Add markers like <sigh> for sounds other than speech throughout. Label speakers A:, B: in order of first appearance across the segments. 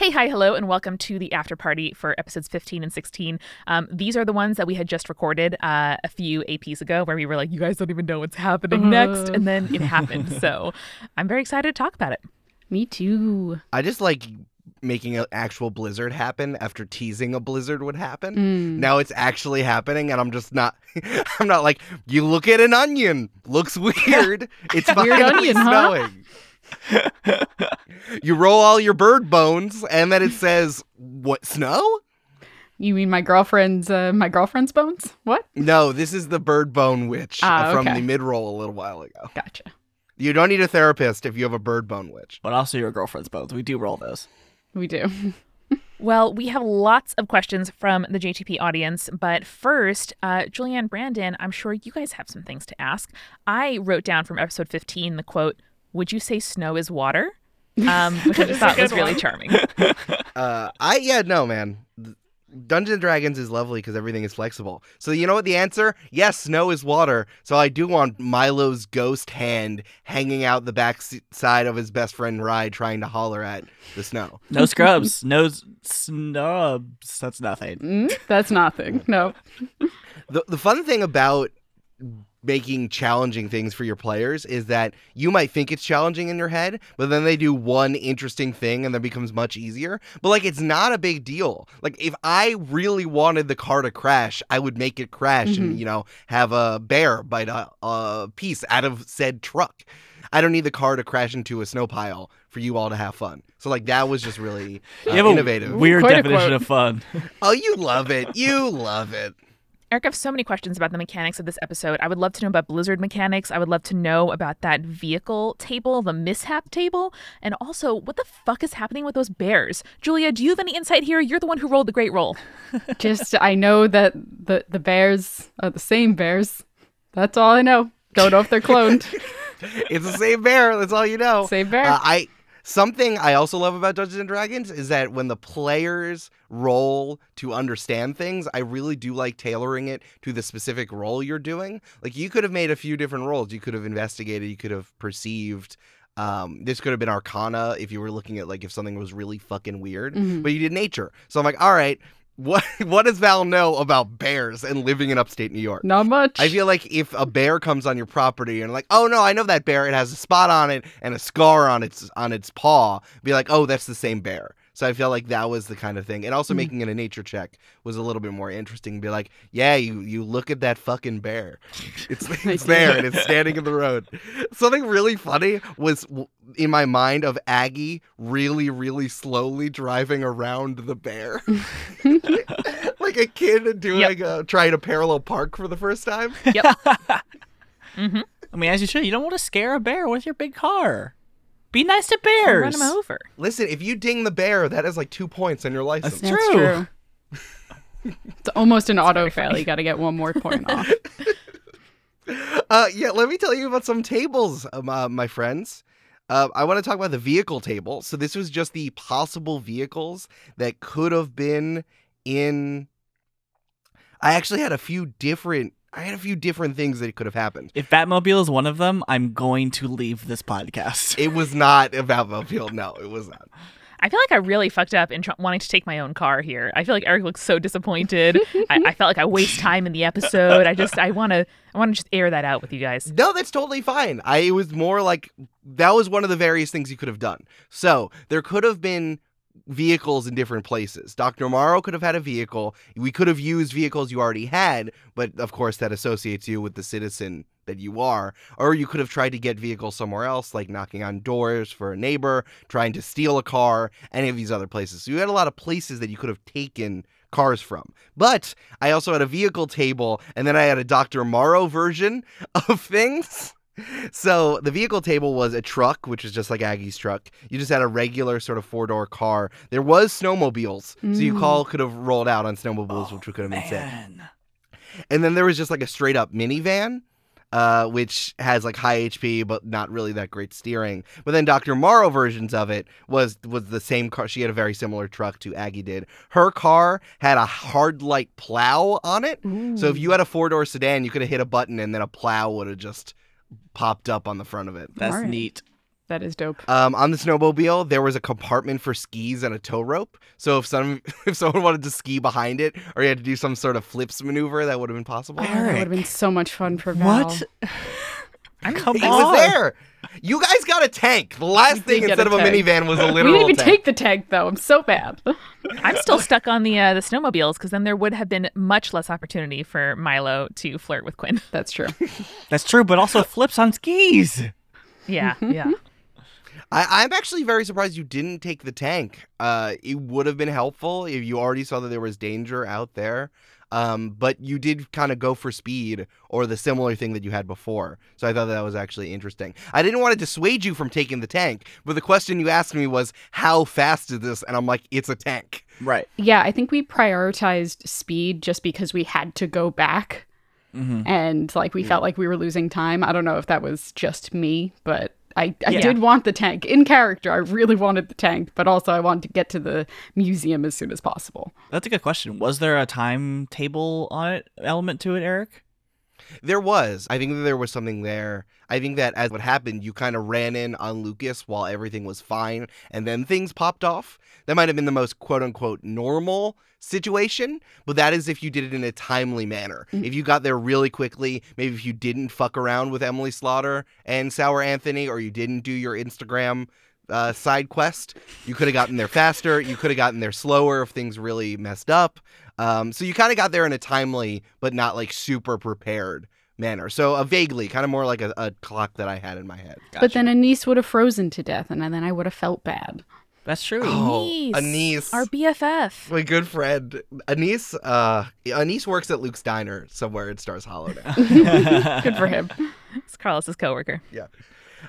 A: Hey, hi, hello, and welcome to the after party for episodes 15 and 16. Um, these are the ones that we had just recorded uh, a few APs ago where we were like, you guys don't even know what's happening next. And then it happened. So <laughs> I'm very excited to talk about it.
B: Me too.
C: I just like making an actual blizzard happen after teasing a blizzard would happen.
B: Mm.
C: Now it's actually happening, and I'm just not. <laughs> I'm not like you look at an onion. Looks weird. <laughs> It's
B: Weird
C: finally
B: onion, huh?
C: Snowing. you roll all your bird bones, and then it says, "What snow?"
B: You mean my girlfriend's uh, my girlfriend's bones? What?
C: No, this is the bird bone witch
B: Ah,
C: uh, from
B: okay.
C: the mid roll a little while ago.
B: Gotcha.
C: You don't need a therapist if you have a bird bone witch.
D: But also your girlfriend's bones. We do roll those.
B: We do. <laughs>
A: Well, we have lots of questions from the JTP audience, but first, uh, Julia and Brandon, I'm sure you guys have some things to ask. I wrote down from episode 15 the quote, Would you say snow is water? <laughs> Um, which I just thought was really charming. <laughs>
C: Uh, I yeah no man. Dungeons and Dragons is lovely because everything is flexible. So you know what the answer? Yes, snow is water. So I do want Milo's ghost hand hanging out the back side of his best friend Rye, trying to holler at the snow.
D: No scrubs. <laughs> no s- snubs. That's nothing.
B: Mm, that's nothing. No.
C: The the fun thing about making challenging things for your players is that you might think it's challenging in your head, but then they do one interesting thing and then becomes much easier. But like it's not a big deal. Like if I really wanted the car to crash, I would make it crash and you know have a bear bite a, a piece out of said truck. I don't need the car to crash into a snow pile for you all to have fun. So like that was just really uh,
D: You have a
C: innovative.
D: weird
B: Quite
D: definition of fun.
C: oh, you love it. You love it.
A: Eric, I have so many questions about the mechanics of this episode. I would love to know about Blizzard mechanics. I would love to know about that vehicle table, the mishap table, and also what the fuck is happening with those bears. Julia, do you have any insight here? You're the one who rolled the great roll. <laughs>
B: Just I know that the the bears are the same bears. That's all I know. Don't know if they're cloned. <laughs>
C: It's the same bear. That's all you know.
B: Same bear.
C: Uh, I something I also love about Dungeons and Dragons is that when the players roll to understand things, I really do like tailoring it to the specific role you're doing. Like you could have made a few different roles. You could have investigated. You could have perceived. Um, this could have been Arcana if you were looking at like if something was really fucking weird.
B: Mhm.
C: But you did nature. So I'm like, all right. What <laughs> what does Val know about bears and living in upstate New York?
B: Not much.
C: I feel like if a bear comes on your property and like, oh no, I know that bear. It has a spot on it and a scar on its on its paw. Be like, oh, that's the same bear. So I felt like that was the kind of thing. And also
B: Mm.
C: making it a nature check was a little bit more interesting. Be like, yeah, you you look at that fucking bear. It's <laughs> it's there and it's standing in the road. Something really funny was in my mind of Aggie really really slowly driving around the bear. <laughs> <laughs> like a kid doing a trying to parallel park for the first time.
A: Yep. mm-hmm.
D: I mean, as you should. You don't want to scare a bear with your big car. Be nice to bears.
A: Run
D: bears.
A: them over.
C: Listen, if you ding the bear, that is like two points on your license.
D: That's
B: That's
D: true.
B: true. <laughs> it's almost an auto fail. You got to get one more point off. <laughs>
C: Uh, yeah, let me tell you about some tables, um, uh, my friends. Uh, I want to talk about the vehicle table. So this was just the possible vehicles that could have been in. I actually had a few different. I had a few different things that could have happened.
D: If Batmobile is one of them, I'm going to leave this podcast. <laughs>
C: It was not about Batmobile. No, it was not.
A: I feel like I really fucked up in tr- wanting to take my own car here. I feel like Eric looks so disappointed. I-, I felt like I waste <laughs> time in the episode. I just I want to I want to just air that out with you guys.
C: No, that's totally fine. I it was more like that was one of the various things you could have done. So there could have been vehicles in different places. Dr. Morrow could have had a vehicle. We could have used vehicles you already had, but of course that associates you with the citizen that you are. Or you could have tried to get vehicles somewhere else, like knocking on doors for a neighbor, trying to steal a car, any of these other places. So you had a lot of places that you could have taken cars from. But I also had a vehicle table, and then I had a Dr. Morrow version <laughs> of things. So the vehicle table was a truck, which is just like Aggie's truck. You just had a regular sort of four door car. There was snowmobiles, so you
B: Mm.
C: call could have rolled out on snowmobiles, which could have been sick. And then there was just like a straight up minivan, uh, which has like high HP but not really that great steering. But then Dr. Morrow versions of it was was the same car. She had a very similar truck to Aggie did. Her car had a hard light plow on it. So if you had a four door sedan, you could have hit a button and then a plow would have just popped up on the front of it.
D: That's
B: Alright.
D: neat.
B: That is dope.
C: Um, on the snowmobile, there was a compartment for skis and a tow rope. So if some <laughs> if someone wanted to ski behind it, or you had to do some sort of flips maneuver, that would have been possible.
B: Oh, that would have been so much fun for Val.
D: What? <laughs> Come
C: It
D: on.
C: was there. You guys got a tank. The last thing instead
B: a
C: of a
B: tank.
C: minivan was a
B: little.
C: We
B: didn't even
C: tank.
B: take the tank though. I'm so bad.
A: I'm still stuck on the uh, the snowmobiles because then there would have been much less opportunity for Milo to flirt with Quinn. <laughs>
B: That's true.
D: That's true, but also flips on skis.
A: Yeah, yeah. <laughs>
C: I, I'm actually very surprised you didn't take the tank. Uh, it would have been helpful if you already saw that there was danger out there. Um, but you did kind of go for speed or the similar thing that you had before. So I thought that was actually interesting. I didn't want to dissuade you from taking the tank, but the question you asked me was, how fast is this? And I'm like, it's a tank.
D: Right.
B: Yeah, I think we prioritized speed just because we had to go back
D: Mm-hmm.
B: and like we felt like we were losing time. I don't know if that was just me, but I, I
A: Yeah.
B: did want the tank in character. I really wanted the tank, but also I wanted to get to the museum as soon as possible.
D: That's a good question. Was there a timetable on it element to it, Eric?
C: There was. I think that there was something there. I think that as what happened, you kind of ran in on Lucas while everything was fine, and then things popped off. That might have been the most quote unquote normal situation, but that is if you did it in a timely manner. If you got there really quickly, maybe if you didn't fuck around with Emily Slaughter and Sour Anthony, or you didn't do your Instagram uh, side quest, you could have gotten there faster. You could have gotten there slower if things really messed up. Um, so you kind of got there in a timely, but not like super prepared manner. So a vaguely, kind of more like a, a clock that I had in my head.
B: But then Anise would have frozen to death, and then I would have felt bad.
D: That's true.
C: Oh,
A: Anise,
C: Anise.
A: our BFF.
C: My good friend Anise. Uh, Anise works at Luke's Diner somewhere in Stars Hollow now. <laughs>
B: Good for him.
A: It's Carlos's coworker. Yeah.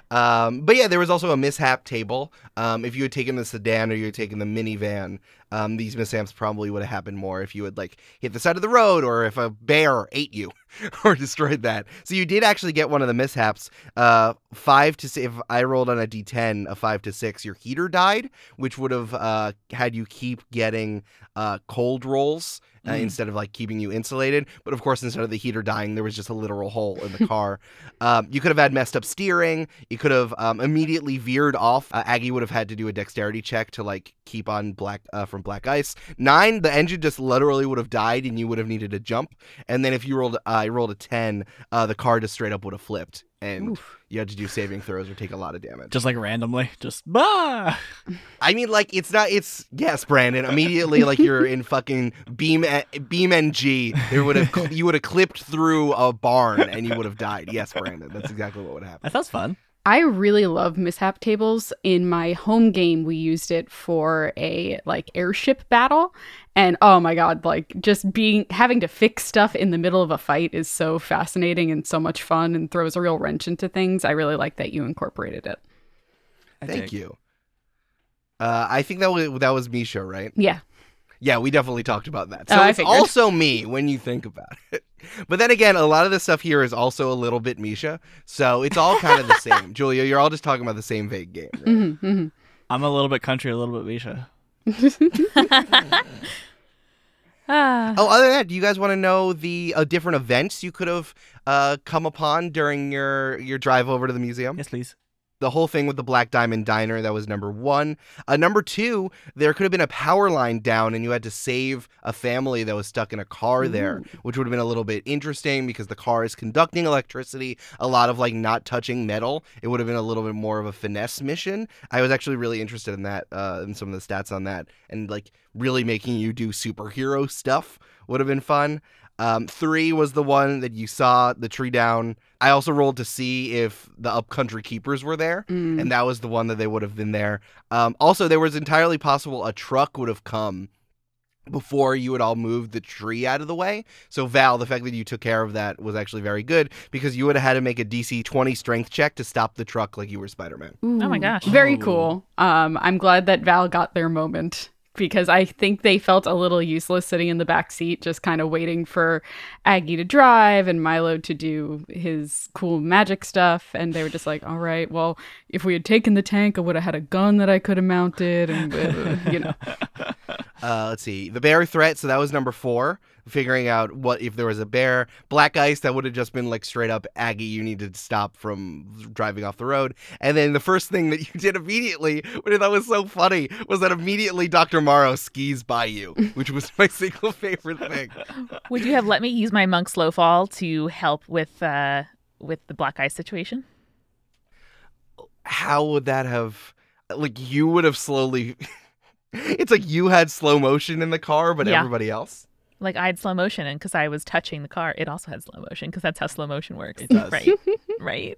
C: Um, but yeah, there was also a mishap table. Um, if you had taken the sedan or you had taken the minivan, um, these mishaps probably would have happened more if you had like hit the side of the road or if a bear ate you <laughs> or destroyed that. So you did actually get one of the mishaps. Uh, five to si- if I rolled on a d10, a five to six, your heater died, which would have uh, had you keep getting uh, cold rolls. Uh,
D: Mm.
C: Instead of like keeping you insulated, but of course, instead of the heater dying, there was just a literal hole in the <laughs> car. um, you could have had messed up steering. You could have um, immediately veered off. Uh, Aggie would have had to do a dexterity check to like keep on black uh, from black ice. Nine, the engine just literally would have died, and you would have needed to jump. And then if you rolled, uh, I rolled a ten, uh, the car just straight up would have flipped, and you had to do saving throws or take a lot of damage.
D: Just like randomly. Just bah. <laughs>
C: I mean, like it's not. It's yes, Brandon. Immediately, like you're in fucking beam beam NG. There would have you would have clipped through a barn and you would have died. Yes, Brandon. That's exactly what would happen.
D: That sounds fun.
B: I really love mishap tables. In my home game, we used it for a like airship battle, and oh my god, like just being having to fix stuff in the middle of a fight is so fascinating and so much fun and throws a real wrench into things. I really like that you incorporated it.
D: I
C: Thank
D: dig.
C: you. Uh, I think that was that was Misha, right?
B: Yeah,
C: Yeah, we definitely talked about that.
B: Oh,
C: So
B: I
C: it's
B: figured.
C: also me when you think about <laughs> it. But then again, a lot of the stuff here is also a little bit Misha, so it's all kind of the <laughs> same. Julia, you're all just talking about the same vague game. right?
B: hmm hmm
D: I'm a little bit country, a little bit Misha.
A: Ah, <laughs>
C: Oh, other than that, do you guys want to know the uh, different events you could have uh, come upon during your your drive over to the museum?
D: Yes, please.
C: The whole thing with the Black Diamond Diner that was number one. Uh, number two, there could have been a power line down, and you had to save a family that was stuck in a car there, which would have been a little bit interesting because the car is conducting electricity. A lot of like not touching metal. It would have been a little bit more of a finesse mission. I was actually really interested in that, uh, in some of the stats on that, and like really making you do superhero stuff would have been fun. Um, three was the one that you saw the tree down. I also rolled to see if the upcountry keepers were there,
B: Mm.
C: and that was the one that they would have been there. Um, also, there was entirely possible a truck would have come before you had all moved the tree out of the way. So Val, the fact that you took care of that was actually very good because you would have had to make a DC 20 strength check to stop the truck like you were Spider-Man.
A: Oh my gosh.
B: Very
D: Ooh.
B: cool. Um, I'm glad that Val got their moment because I think they felt a little useless sitting in the back seat, just kind of waiting for Aggie to drive and Milo to do his cool magic stuff. And they were just like, all right, well, if we had taken the tank, I would have had a gun that I could have mounted. And, uh, you know, <laughs>
C: Uh, let's see. The bear threat. So that was number four. Figuring out what if there was a bear. Black ice. That would have just been like straight up Aggie. You need to stop from driving off the road. And then the first thing that you <laughs> did immediately, which I thought was so funny, was that immediately Dr. Morrow skis by you, which was my <laughs> single favorite thing.
A: Would you have let me use my monk slow fall to help with uh, with the black ice situation?
C: How would that have? Like you would have slowly. It's like you had slow motion in the car, but
A: Yeah.
C: everybody else.
A: Like I had slow motion, and because I was touching the car, it also had slow motion because that's how slow motion works.
C: It does.
A: Right. <laughs> right.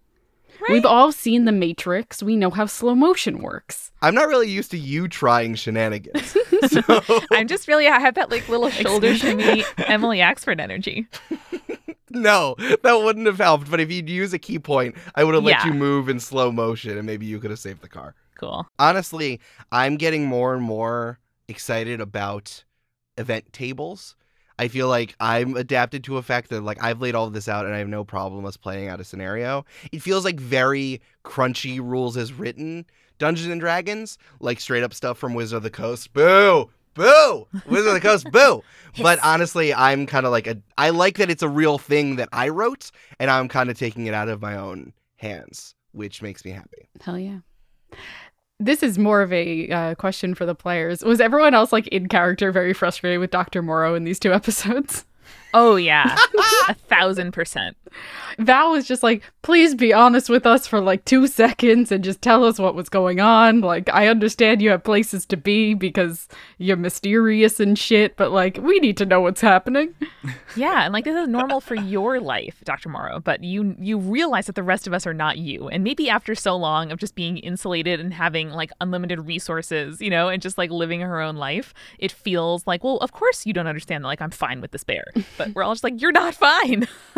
B: We've all seen The Matrix. We know how slow motion works.
C: I'm not really used to you trying shenanigans. so <laughs>
A: I'm just really I have that like little shoulder shimmy Emily Axford energy. <laughs>
C: no, that wouldn't have helped. But if you'd use a ki point, I would have let
A: Yeah.
C: you move in slow motion, and maybe you could have saved the car.
A: Cool.
C: Honestly, I'm getting more and more excited about event tables. I feel like I'm adapted to a fact that like I've laid all of this out and I have no problem us playing out a scenario. It feels like very crunchy rules as written Dungeons and Dragons, like straight up stuff from Wizard of the Coast. Boo! Boo! Wizard of the Coast, boo! <laughs> But honestly, I'm kind of like a I like that it's a real thing that I wrote and I'm kind of taking it out of my own hands, which makes me happy.
B: Hell yeah. This is more of a uh, question for the players. Was everyone else like in character very frustrated with Dr. Morrow in these two <laughs> episodes?
A: Oh yeah, <laughs> a thousand percent.
B: Val was just like, please be honest with us for like two seconds and just tell us what was going on. Like, I understand you have places to be because you're mysterious and shit, but like, we need to know what's happening.
A: Yeah, and like this is normal for your life, Dr. Morrow, but you you realize that the rest of us are not you. And maybe after so long of just being insulated and having like unlimited resources, you know, and just like living her own life, it feels like, well, of course you don't understand that like I'm fine with this bear. But <laughs> we're all just like, you're not fine. <laughs>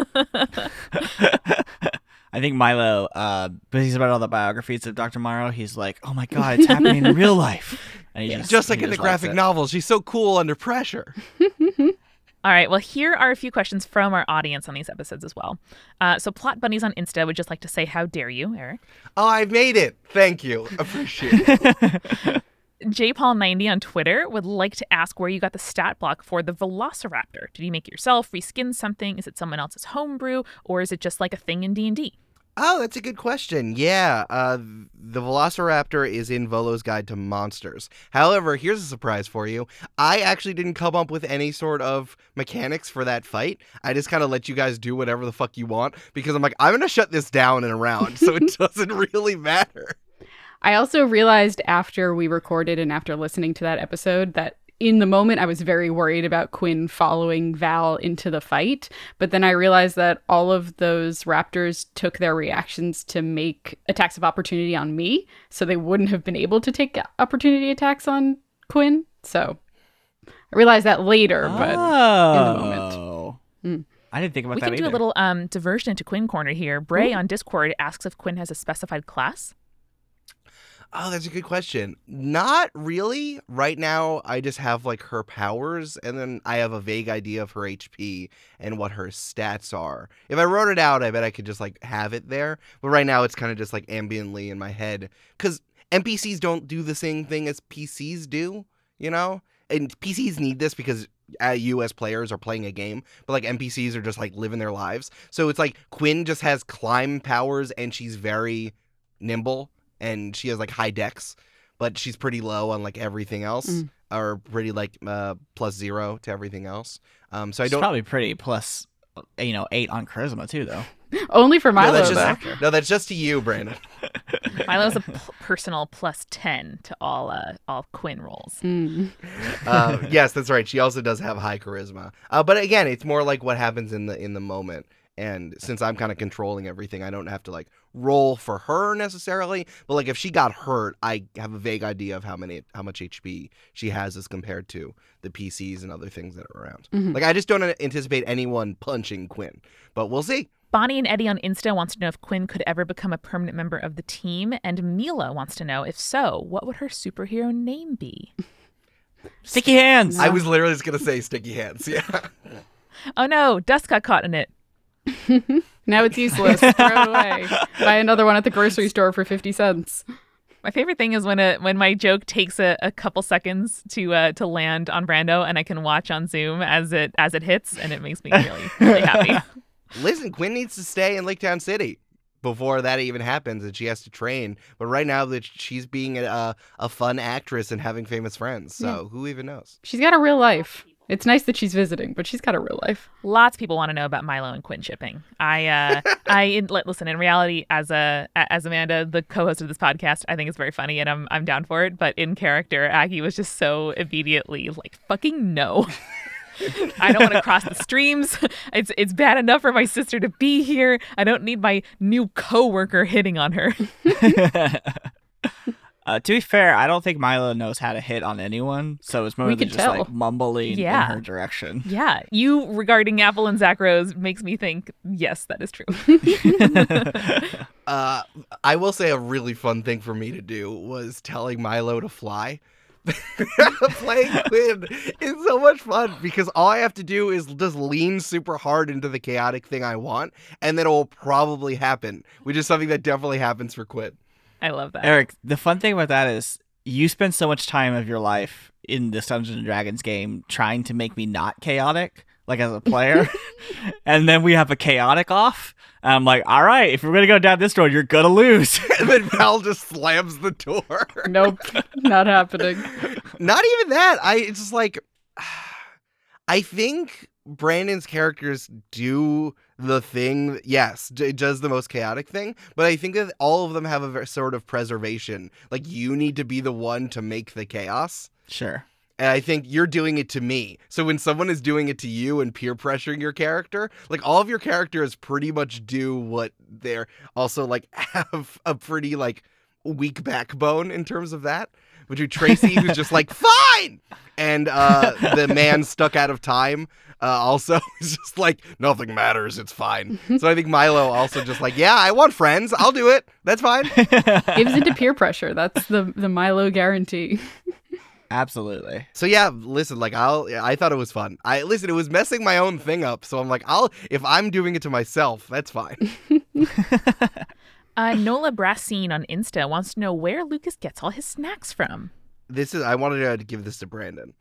D: I think Milo, uh, but he's about all the biographies of Dr. Morrow. He's like, oh my god, it's happening in real life. And he just,
C: Just like
D: he
C: in the
D: just likes
C: graphic
D: it.
C: novels, she's so cool under pressure. <laughs> <laughs>
A: All right, well, here are a few questions from our audience on these episodes as well. Uh, so, Plot Bunnies on Insta would just like to say, How dare you, Eric?
C: Oh, I made it. Thank you. Appreciate it.
A: JPaul90 on Twitter would like to ask where you got the stat block for the Velociraptor. Did you make it yourself, reskin something? Is it someone else's homebrew, or is it just like a thing in D&D?
C: Oh, that's a good question. Yeah, uh, the Velociraptor is in Volo's Guide to Monsters. However, here's a surprise for you. I actually didn't come up with any sort of mechanics for that fight. I just kind of let you guys do whatever the fuck you want because I'm like, I'm going to shut this down in a round, so it <laughs> doesn't really matter.
B: I also realized after we recorded and after listening to that episode that in the moment I was very worried about Quinn following Val into the fight, but then I realized that all of those raptors took their reactions to make attacks of opportunity on me, so they wouldn't have been able to take opportunity attacks on Quinn. So I realized that later, but
D: oh.
B: the moment. Mm.
D: I didn't think about that.
A: we
D: that
A: can do a little um, diversion into Quinn Corner here. Bray on Discord asks if Quinn has a specified class.
C: Oh, that's a good question. Not really. Right now, I just have like her powers, and then I have a vague idea of her HP and what her stats are. If I wrote it out, I bet I could just like have it there. But right now, it's kind of just like ambiently in my head because NPCs don't do the same thing as PCs do, you know? And PCs need this because uh, you as players are playing a game, but like NPCs are just like living their lives. So it's like Quinn just has climb powers and she's very nimble and she has like high dex, but she's pretty low on like everything else,
B: Mm.
C: or pretty like uh, plus zero to everything else. Um, so I don't.
D: probably pretty plus, uh, you know, eight on charisma too, though. <laughs>
B: only for
C: no,
B: Milo
C: that's
B: though.
C: just no, that's just to you, Brandon. <laughs>
A: Milo's a p- personal plus 10 to all uh, all Quinn rolls.
B: Mm. <laughs>
C: uh, yes, that's right. She also does have high charisma. Uh, but again, it's more like what happens in the in the moment. And since I'm kind of controlling everything, I don't have to like roll for her necessarily. But like if she got hurt, I have a vague idea of how many how much HP she has as compared to the PCs and other things that are around.
B: Mhm.
C: Like I just don't anticipate anyone punching Quinn, but we'll see.
A: Bonnie and Eddie on Insta wants to know if Quinn could ever become a permanent member of the team, and Mila wants to know if so, what would her superhero name be? <laughs>
D: Sticky hands.
C: I was literally just gonna say sticky hands. Yeah. <laughs>
A: Oh no, dust got caught in it. <laughs>
B: Now it's useless. Throw it away. <laughs> Buy another one at the grocery store for 50 cents.
A: My favorite thing is when a when my joke takes a, a couple seconds to uh, to land on Brando, and I can watch on Zoom as it as it hits, and it makes me really really happy. <laughs>
C: Listen, Quinn needs to stay in Lake Town City before that even happens, and she has to train. But right now, that she's being a a fun actress and having famous friends, so who even knows?
B: She's got a real life. It's nice that she's visiting, but she's got a real life.
A: Lots of people want to know about Milo and Quinn shipping. I uh, I <laughs> in, listen in reality as a as Amanda, the co-host of this podcast, I think it's very funny and I'm I'm down for it. But in character, Aggie was just so immediately like fucking no. <laughs> I don't want to cross the streams. <laughs> It's it's bad enough for my sister to be here. I don't need my new coworker hitting on her.
D: Uh, to be fair, I don't think Milo knows how to hit on anyone, so it's more
B: We
D: than
B: could
D: just like
B: tell.
D: mumbling
A: Yeah.
D: in her direction.
A: Yeah, you regarding Apple and Zach Rose makes me think yes, that is true. <laughs> <laughs>
C: Uh, I will say a really fun thing for me to do was telling Milo to fly. <laughs> Playing Quinn is so much fun because all I have to do is just lean super hard into the chaotic thing I want, and then it will probably happen, which is something that definitely happens for Quinn.
A: I love that.
D: Eric, the fun thing about that is you spend so much time of your life in this Dungeons and Dragons game trying to make me not chaotic, like as a player, <laughs> <laughs> and then we have a chaotic off. And I'm like, all right, if we're gonna go down this road, you're gonna lose. <laughs>
C: and then Val just slams the door.
B: Nope, not happening.
C: Not even that. I it's just like <sighs> I think Brandon's characters do the thing. Yes, d- it does the most chaotic thing, but I think that all of them have a sort of preservation. Like you need to be the one to make the chaos.
D: sure.
C: And I think you're doing it to me. So when someone is doing it to you and peer pressuring your character, like all of your characters pretty much do what they're also like <laughs> have a pretty like weak backbone in terms of that. Between Tracy, who's just like <laughs> fine, and uh, the man stuck out of time, uh, also <laughs> is just like nothing matters, it's fine. <laughs> So I think Milo also just like yeah, I want friends, I'll do it, that's fine.
B: Gives into peer pressure. That's the the Milo guarantee.
D: Absolutely.
C: So yeah, listen, like I'll I thought it was fun. I listen, it was messing my own thing up, so I'm like, I'll if I'm doing it to myself, that's fine.
A: Uh, Nola Brassine on Insta wants to know where Lucas gets all his snacks from.
C: this is I wanted to give this to Brandon.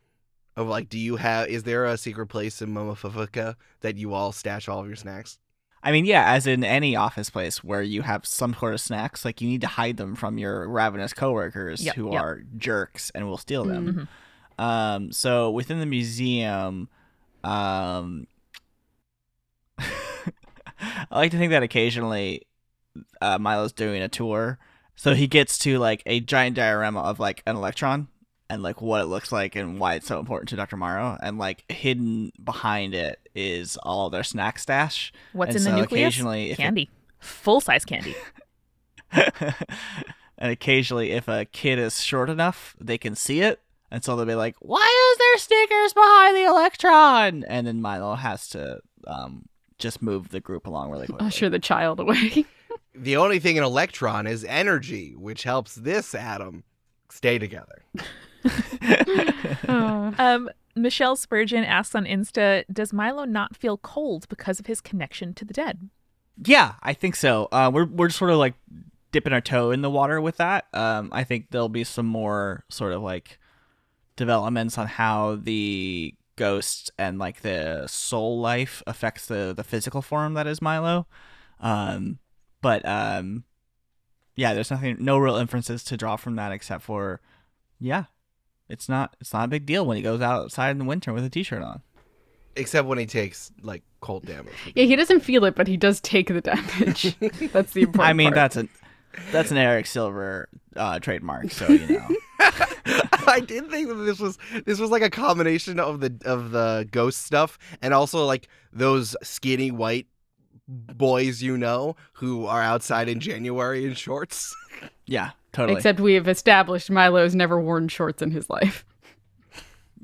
C: Of like, do you have is there a secret place in Momofufuka that you all stash all of your snacks?
D: I mean, yeah, as in any office place where you have some sort of snacks, like you need to hide them from your ravenous coworkers
A: Yep,
D: who
A: yep.
D: are jerks and will steal them.
A: Mhm.
D: Um, so within the museum, um, <laughs> I like to think that occasionally uh, Milo's doing a tour, so he gets to like a giant diorama of like an electron and like what it looks like and why it's so important to Dr. Morrow, and like hidden behind it is all their snack stash.
A: What's
D: And
A: in the
D: so
A: nucleus?
D: occasionally, it-
A: Candy, full size candy. <laughs> <laughs>
D: and occasionally, if a kid is short enough, they can see it. And so they'll be like, "Why is there stickers behind the electron?" And then Milo has to um, just move the group along really quickly.
B: Usher the child away. <laughs>
C: The only thing an electron is energy, which helps this atom stay together. <laughs>
A: Um, Michelle Spurgeon asks on Insta, does Milo not feel cold because of his connection to the dead?
D: Yeah, I think so. Uh, we're we're sort of like dipping our toe in the water with that. Um, I think there'll be some more sort of like developments on how the ghost and like the soul life affects the the physical form that is Milo. Um, but um, yeah, there's nothing, no real inferences to draw from that except for, yeah, it's not it's not a big deal when he goes outside in the winter with a t-shirt on.
C: Except when he takes like cold damage.
B: yeah, he doesn't feel it, but he does take the damage. <laughs> That's the important
D: I mean,
B: part.
D: that's a that's an Eric Silver uh, trademark, so you know. <laughs>
C: I did think that this was this was like a combination of the of the ghost stuff and also like those skinny white boys you know who are outside in January in shorts. <laughs>
D: Yeah, totally.
B: Except we have established Milo's never worn shorts in his life. <laughs>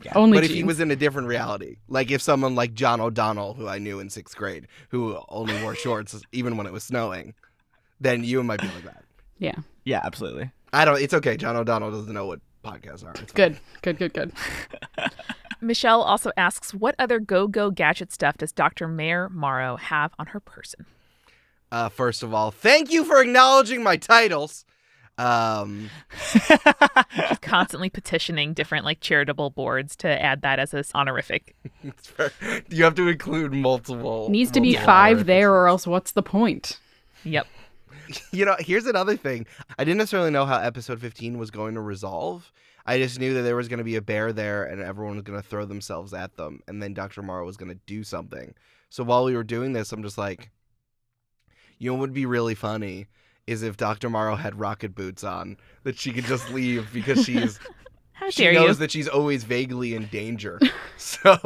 D: Yeah.
B: Only
C: but if he was in a different reality, like if someone like John O'Donnell, who I knew in sixth grade, who only wore <laughs> shorts even when it was snowing, then you might be like that.
B: Yeah.
D: yeah, absolutely.
C: I don't. It's okay. John O'Donnell doesn't know what podcasts are. It's fine. <laughs>
B: Good. Good, good, good. <laughs>
A: Michelle also asks, what other go go gadget stuff does Dr. Mayor Morrow have on her person?
C: Uh, first of all, thank you for acknowledging my titles. Um, <laughs>
A: She's constantly petitioning different like charitable boards to add that as a honorific.
C: you have to include multiple.
B: Needs to be five there, or else what's the point?
A: Yep. <laughs>
C: You know, here's another thing. I didn't necessarily know how episode 15 was going to resolve. I just knew that there was going to be a bear there and everyone was going to throw themselves at them. And then Dr. Morrow was going to do something. So while we were doing this, I'm just like, you know what would be really funny is if Dr. Morrow had rocket boots on that she could just leave because she's <laughs>
A: How
C: she
A: dare
C: knows
A: you?
C: that she's always vaguely in danger. <laughs> So <laughs>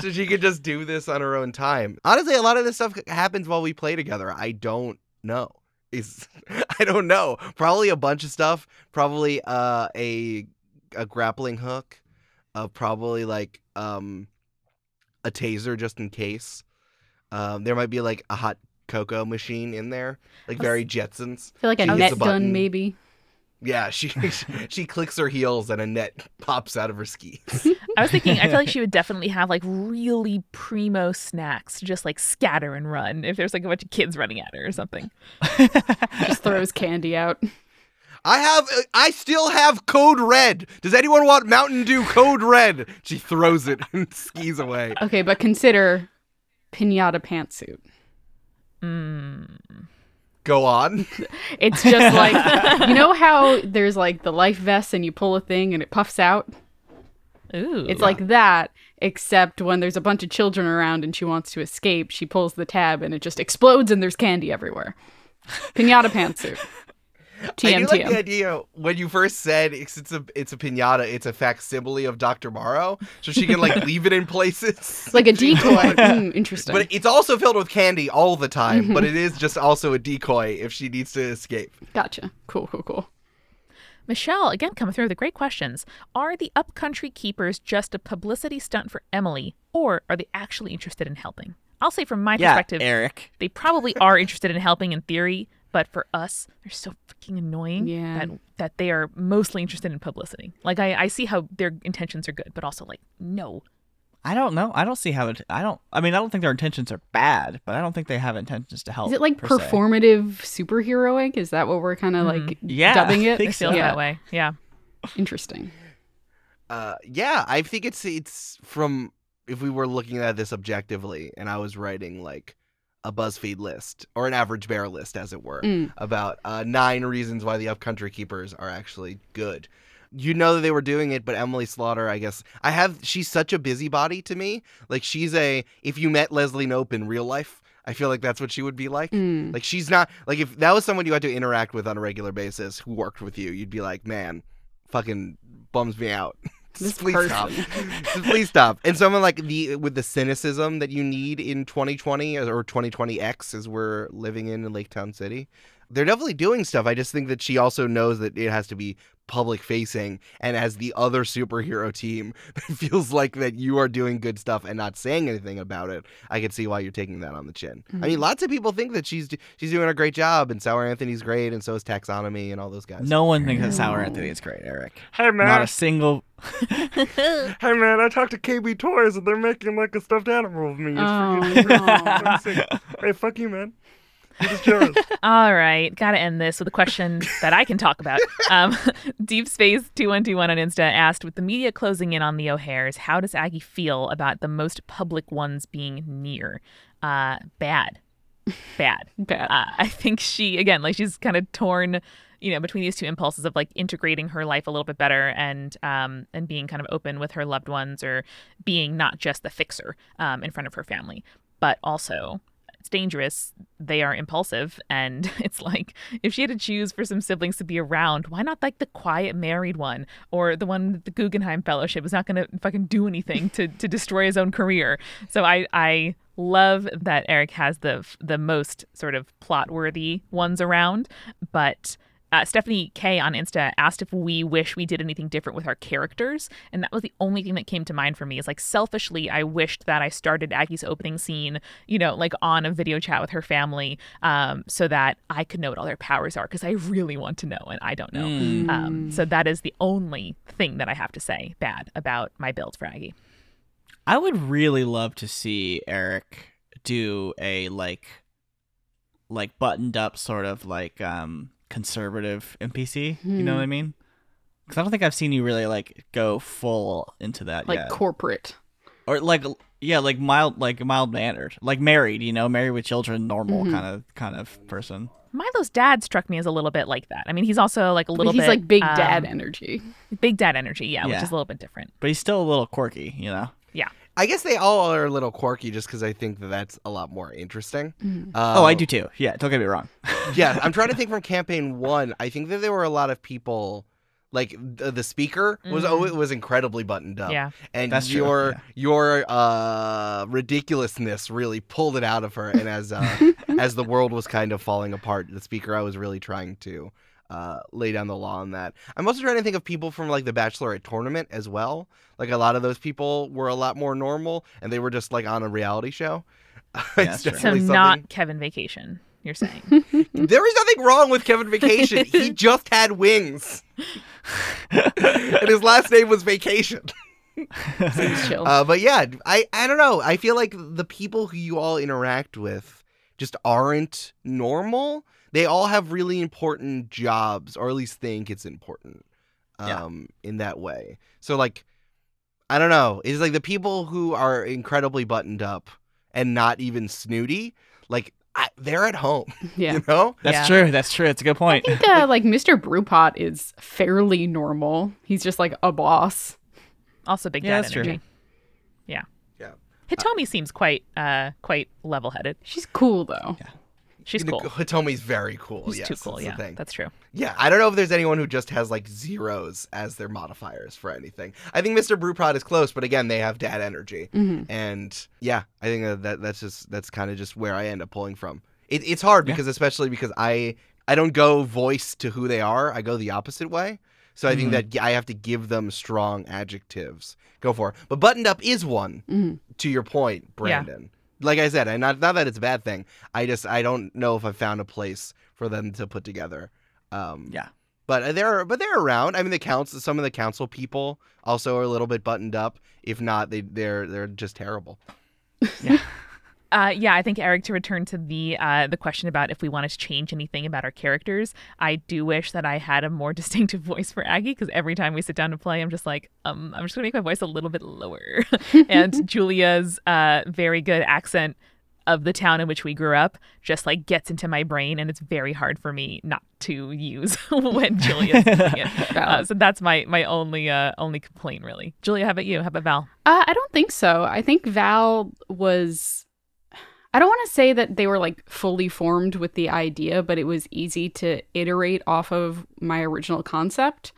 C: so she could just do this on her own time. Honestly, a lot of this stuff happens while we play together. I don't know. Is <laughs> I don't know. Probably a bunch of stuff. Probably uh, a a grappling hook. Uh, probably like um, a taser just in case. Um, there might be like a hot cocoa machine in there, like very Jetsons.
B: I feel like a
C: She hits
B: net
C: a
B: gun, maybe.
C: Yeah, she <laughs> she clicks her heels and a net pops out of her skis. <laughs>
A: I was thinking, I feel like she would definitely have like really primo snacks to just like scatter and run if there's like a bunch of kids running at her or something.
B: Just throws candy out.
C: I have, I still have Code Red. Does anyone want Mountain Dew Code Red? She throws it and <laughs> skis away.
B: Okay, but consider pinata pantsuit.
A: Mm.
C: Go on. <laughs>
B: It's just like <laughs> you know how there's like the life vest and you pull a thing and it puffs out.
A: Ooh.
B: It's like that, except when there's a bunch of children around and she wants to escape, she pulls the tab and it just explodes and there's candy everywhere. Pinata pantsuit.
C: I do like the idea when you first said it's, it's a it's a pinata. It's a facsimile of Dr. Morrow, so she can like <laughs> leave it in places.
B: Like a <laughs>
C: She-
B: decoy. Mm, interesting.
C: But it's also filled with candy all the time. But <laughs> it is just also a decoy if she needs to escape.
B: gotcha. Cool, cool, cool.
A: Michelle, again, coming through with the great questions. Are the upcountry keepers just a publicity stunt for Emily, or are they actually interested in helping? I'll say from my
D: yeah,
A: perspective,
D: Eric.
A: they probably are interested in helping in theory, but for us, they're so freaking annoying
B: Yeah.
A: that that they are mostly interested in publicity. Like I, I see how their intentions are good, but also like no.
D: I don't know. I don't see how it. I don't. I mean, I don't think their intentions are bad, but I don't think they have intentions to help.
B: Is it like
D: per se.
B: performative superheroic? Is that what we're kind of like
D: Yeah,
B: dubbing
D: I
B: it?
D: think
A: It feels
D: so.
B: yeah.
A: that way. Yeah.
B: Interesting.
C: Uh, yeah, I think it's it's from if we were looking at this objectively, and I was writing like a BuzzFeed list or an average bear list, as it were,
B: Mm.
C: about uh, nine reasons why the upcountry keepers are actually good. You know that they were doing it, but Emily Slaughter, I guess, I have. She's such a busybody to me. Like she's a. If you met Leslie Knope in real life, I feel like that's what she would be like.
B: Mm.
C: Like she's not like if that was someone you had to interact with on a regular basis who worked with you, you'd be like, man, fucking bums me out. <laughs>
B: This
C: Please
B: person. <laughs>
C: stop. Please stop. And someone like the with the cynicism that you need in 2020 or 2020X as we're living in in Lake Town City. They're definitely doing stuff. I just think that she also knows that it has to be public facing and as the other superhero team <laughs> it feels like that you are doing good stuff and not saying anything about it i can see why you're taking that on the chin i mean mm-hmm. lots of people think that she's she's doing a great job and sour anthony's great and so is taxonomy and all those guys
D: No one thinks that Sour Anthony is great, Eric.
E: Hey man,
D: Not a single. <laughs> <laughs>
E: hey man, I talked to KB Toys and they're making like a stuffed animal of me. It's
B: Oh,
E: freaking
B: no.
E: I'm. Hey, fuck you, man. You just. <laughs>
A: All right, gotta end this with a question that I can talk about. <laughs> Um, <laughs> Deep Space two one two one on Insta asked, with the media closing in on the O'Hares, how does Aggie feel about the most public ones being near? Uh, bad, bad.
B: Bad.
A: Uh, I think she again, like she's kind of torn, you know, between these two impulses of like integrating her life a little bit better and um and being kind of open with her loved ones or being not just the fixer um in front of her family, but also it's dangerous. They are impulsive, and <laughs> it's like if she had to choose for some siblings to be around, why not like the quiet married one or the one that the Guggenheim Fellowship is not going to fucking do anything to to destroy his own career. So I I love that Eric has the the most sort of plot worthy ones around, but. Uh, Stephanie K on Insta asked if we wish we did anything different with our characters, and that was the only thing that came to mind for me. Is like selfishly, I wished that I started Aggie's opening scene, you know, like on a video chat with her family, um, so that I could know what all their powers are, because I really want to know, and I don't know.
D: Mm.
A: Um, so that is the only thing that I have to say bad about my build for Aggie.
D: I would really love to see Eric do a like like buttoned up sort of like um conservative NPC. You know what I mean? Because I don't think I've seen you really like go full into that
B: Like
D: yet.
B: corporate.
D: or like yeah, like mild, like mild mannered, like married. You know, married with children, normal kind of kind of person.
A: Milo's dad struck me as a little bit like that. I mean, he's also like a little
B: he's
A: bit
B: like big
A: um,
B: dad energy.
A: big dad energy, yeah, which is a little bit different.
D: But he's still a little quirky. You know.
A: Yeah.
C: I guess they all are a little quirky just because I think that that's a lot more interesting.
D: oh, I do too. Yeah, don't get me wrong. <laughs>
C: yeah, I'm trying to think <laughs> from campaign one. I think that there were a lot of people, like the, the speaker was
A: Mhm.
C: it was incredibly buttoned up.
A: Yeah.
C: and
D: That's true,
C: your
D: yeah.
C: your uh, ridiculousness really pulled it out of her. And as uh, <laughs> as the world was kind of falling apart, the speaker I was really trying to uh, lay down the law on that. I'm also trying to think of people from like the Bachelorette tournament as well. Like a lot of those people were a lot more normal, and they were just like on a reality show. <laughs>
D: that's
C: It's
D: true.
A: So
C: definitely
A: not Kevin Vacation, you're saying. <laughs>
C: There is nothing wrong with Kevin Vacation. he <laughs> just had wings. and his last name was Vacation.
B: Chill.
C: Uh, but yeah, I, I don't know. I feel like the people who you all interact with just aren't normal. They all have really important jobs, or at least think it's important
D: Yeah.
C: um, in that way. So, like, I don't know. It's like the people who are incredibly buttoned up and not even snooty, like, I, they're at home, <laughs>
B: yeah.
C: you know?
D: That's
A: Yeah.
D: true. That's true. It's a good point.
B: I think uh, like Mr. Brewpot is fairly normal. He's just like a boss.
A: Also big
D: Yeah,
A: dad
D: that's true.
A: energy. Yeah.
C: Yeah.
A: Hitomi seems quite uh quite level headed.
B: She's cool though.
A: She's cool.
C: Hitomi's very cool.
A: She's
C: yes,
A: too cool,
C: that's
A: yeah. That's true.
C: Yeah, I don't know if there's anyone who just has like zeros as their modifiers for anything. I think Mr. Brewprod is close, but again, they have dad energy,
B: Mhm.
C: and yeah, I think that, that that's just that's kind of just where I end up pulling from. It, it's hard
D: Yeah.
C: because especially because I I don't go voice to who they are. I go the opposite way. So I think that I have to give them strong adjectives. Go for it. But buttoned up is one.
B: Mhm.
C: To your point, Brandon. Like I said, and not not that it's a bad thing. I just I don't know if I found a place for them to put together. Um,
D: Yeah.
C: but they're but they're around. I mean, the council, some of the council people also are a little bit buttoned up. If not, they they're they're just terrible.
A: Uh, yeah, I think Eric. To return to the uh, the question about if we wanted to change anything about our characters, I do wish that I had a more <laughs> distinctive voice for Aggie because every time we sit down to play, I'm just like, um, I'm just gonna make my voice a little bit lower. <laughs> and <laughs> Julia's uh, very good accent of the town in which we grew up just like gets into my brain, and it's very hard for me not to use when Julia's doing it. Uh, so that's my my only uh, only complaint, really. Julia, how about you? How about Val?
B: Uh, I don't think so. I think Val was. I don't want to say that they were like fully formed with the idea, but it was easy to iterate off of my original concept.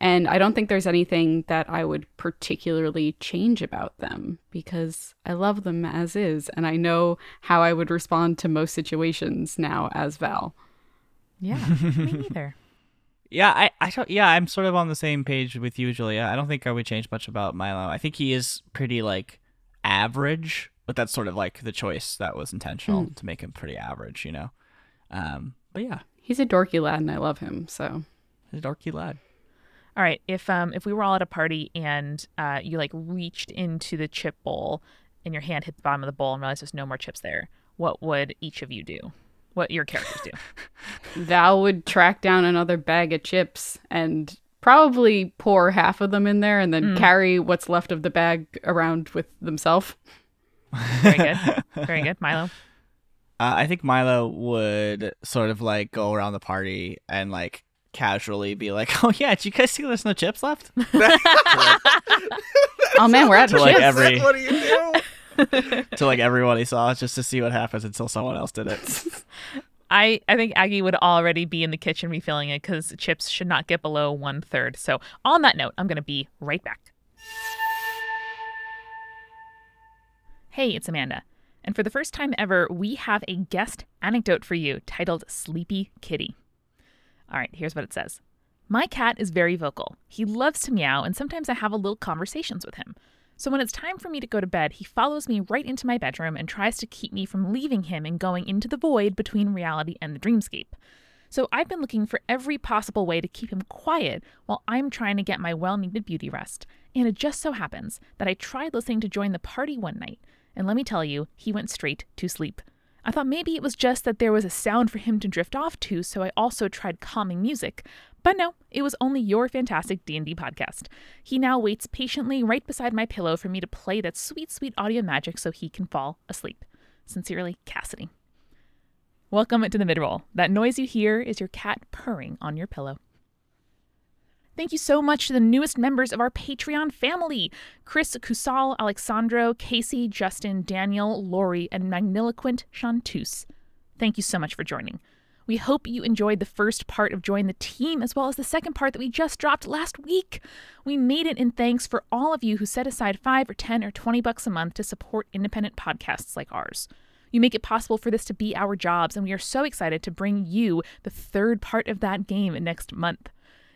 B: And I don't think there's anything that I would particularly change about them because I love them as is. And I know how I would respond to most situations now as Val.
A: Yeah, me neither. <laughs>
D: Yeah, I, I don't. Yeah, I'm sort of on the same page with you, Julia. I don't think I would change much about Milo. I think he is pretty like average, but that's sort of like the choice that was intentional to make him pretty average, you know. Um, but yeah,
B: He's a dorky lad and I love him. So
D: he's a dorky lad.
A: All right, if um if we were all at a party and uh you like reached into the chip bowl and your hand hit the bottom of the bowl and realized there's no more chips there, what would each of you do? What your characters do? <laughs>
B: Val would track down another bag of chips and probably pour half of them in there and then carry what's left of the bag around with themselves.
A: Very good. Very good. Milo. <laughs>
D: Uh, I think Milo would sort of like go around the party and like casually be like, <laughs> "Oh yeah, did you guys see there's no chips left?" <laughs>
B: Oh man, we're out of
D: To, like,
B: chips.
D: every-
C: what do you do?
D: to like everyone he saw, just to see what happens until someone else did it.
A: I, I think Aggie would already be in the kitchen refilling it because chips should not get below one third. So, on that note, I'm going to be right back. Hey, it's Amanda. And for the first time ever, we have a guest anecdote for you titled Sleepy Kitty. All right, here's what it says My cat is very vocal. He loves to meow, and sometimes I have a little conversations with him. So when it's time for me to go to bed, he follows me right into my bedroom and tries to keep me from leaving him and going into the void between reality and the dreamscape. So I've been looking for every possible way to keep him quiet while I'm trying to get my well needed beauty rest. And it just so happens that I tried listening to join the party one night, and let me tell you, he went straight to sleep. I thought maybe it was just that there was a sound for him to drift off to, so I also tried calming music. But no, it was only your fantastic D&D podcast. He now waits patiently right beside my pillow for me to play that sweet, sweet audio magic so he can fall asleep. Sincerely, Cassidy. Welcome to the midroll. That noise you hear is your cat purring on your pillow. Thank you so much to the newest members of our Patreon family Chris Kusal, Alexandro, Casey, Justin, Daniel, Lori, and magniloquent Chantus. Thank you so much for joining. We hope you enjoyed the first part of Join the Team as well as the second part that we just dropped last week. We made it in thanks for all of you who set aside 5 or 10 or 20 bucks a month to support independent podcasts like ours. You make it possible for this to be our jobs, and we are so excited to bring you the third part of that game next month.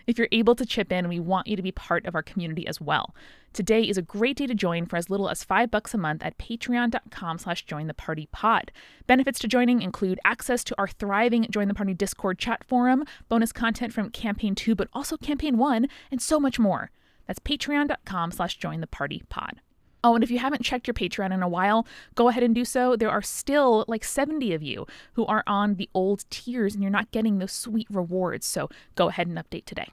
A: If you're able to chip in, we want you to be part of our community as well. Today is a great day to join for as little as five bucks a month at patreon.com slash join the party pod. Benefits to joining include access to our thriving Join the Party Discord chat forum, bonus content from campaign two, but also campaign one, and so much more. That's patreon.com slash join the party pod. Oh, and if you haven't checked your Patreon in a while, go ahead and do so. There are still like 70 of you who are on the old tiers and you're not getting those sweet rewards. So go ahead and update today.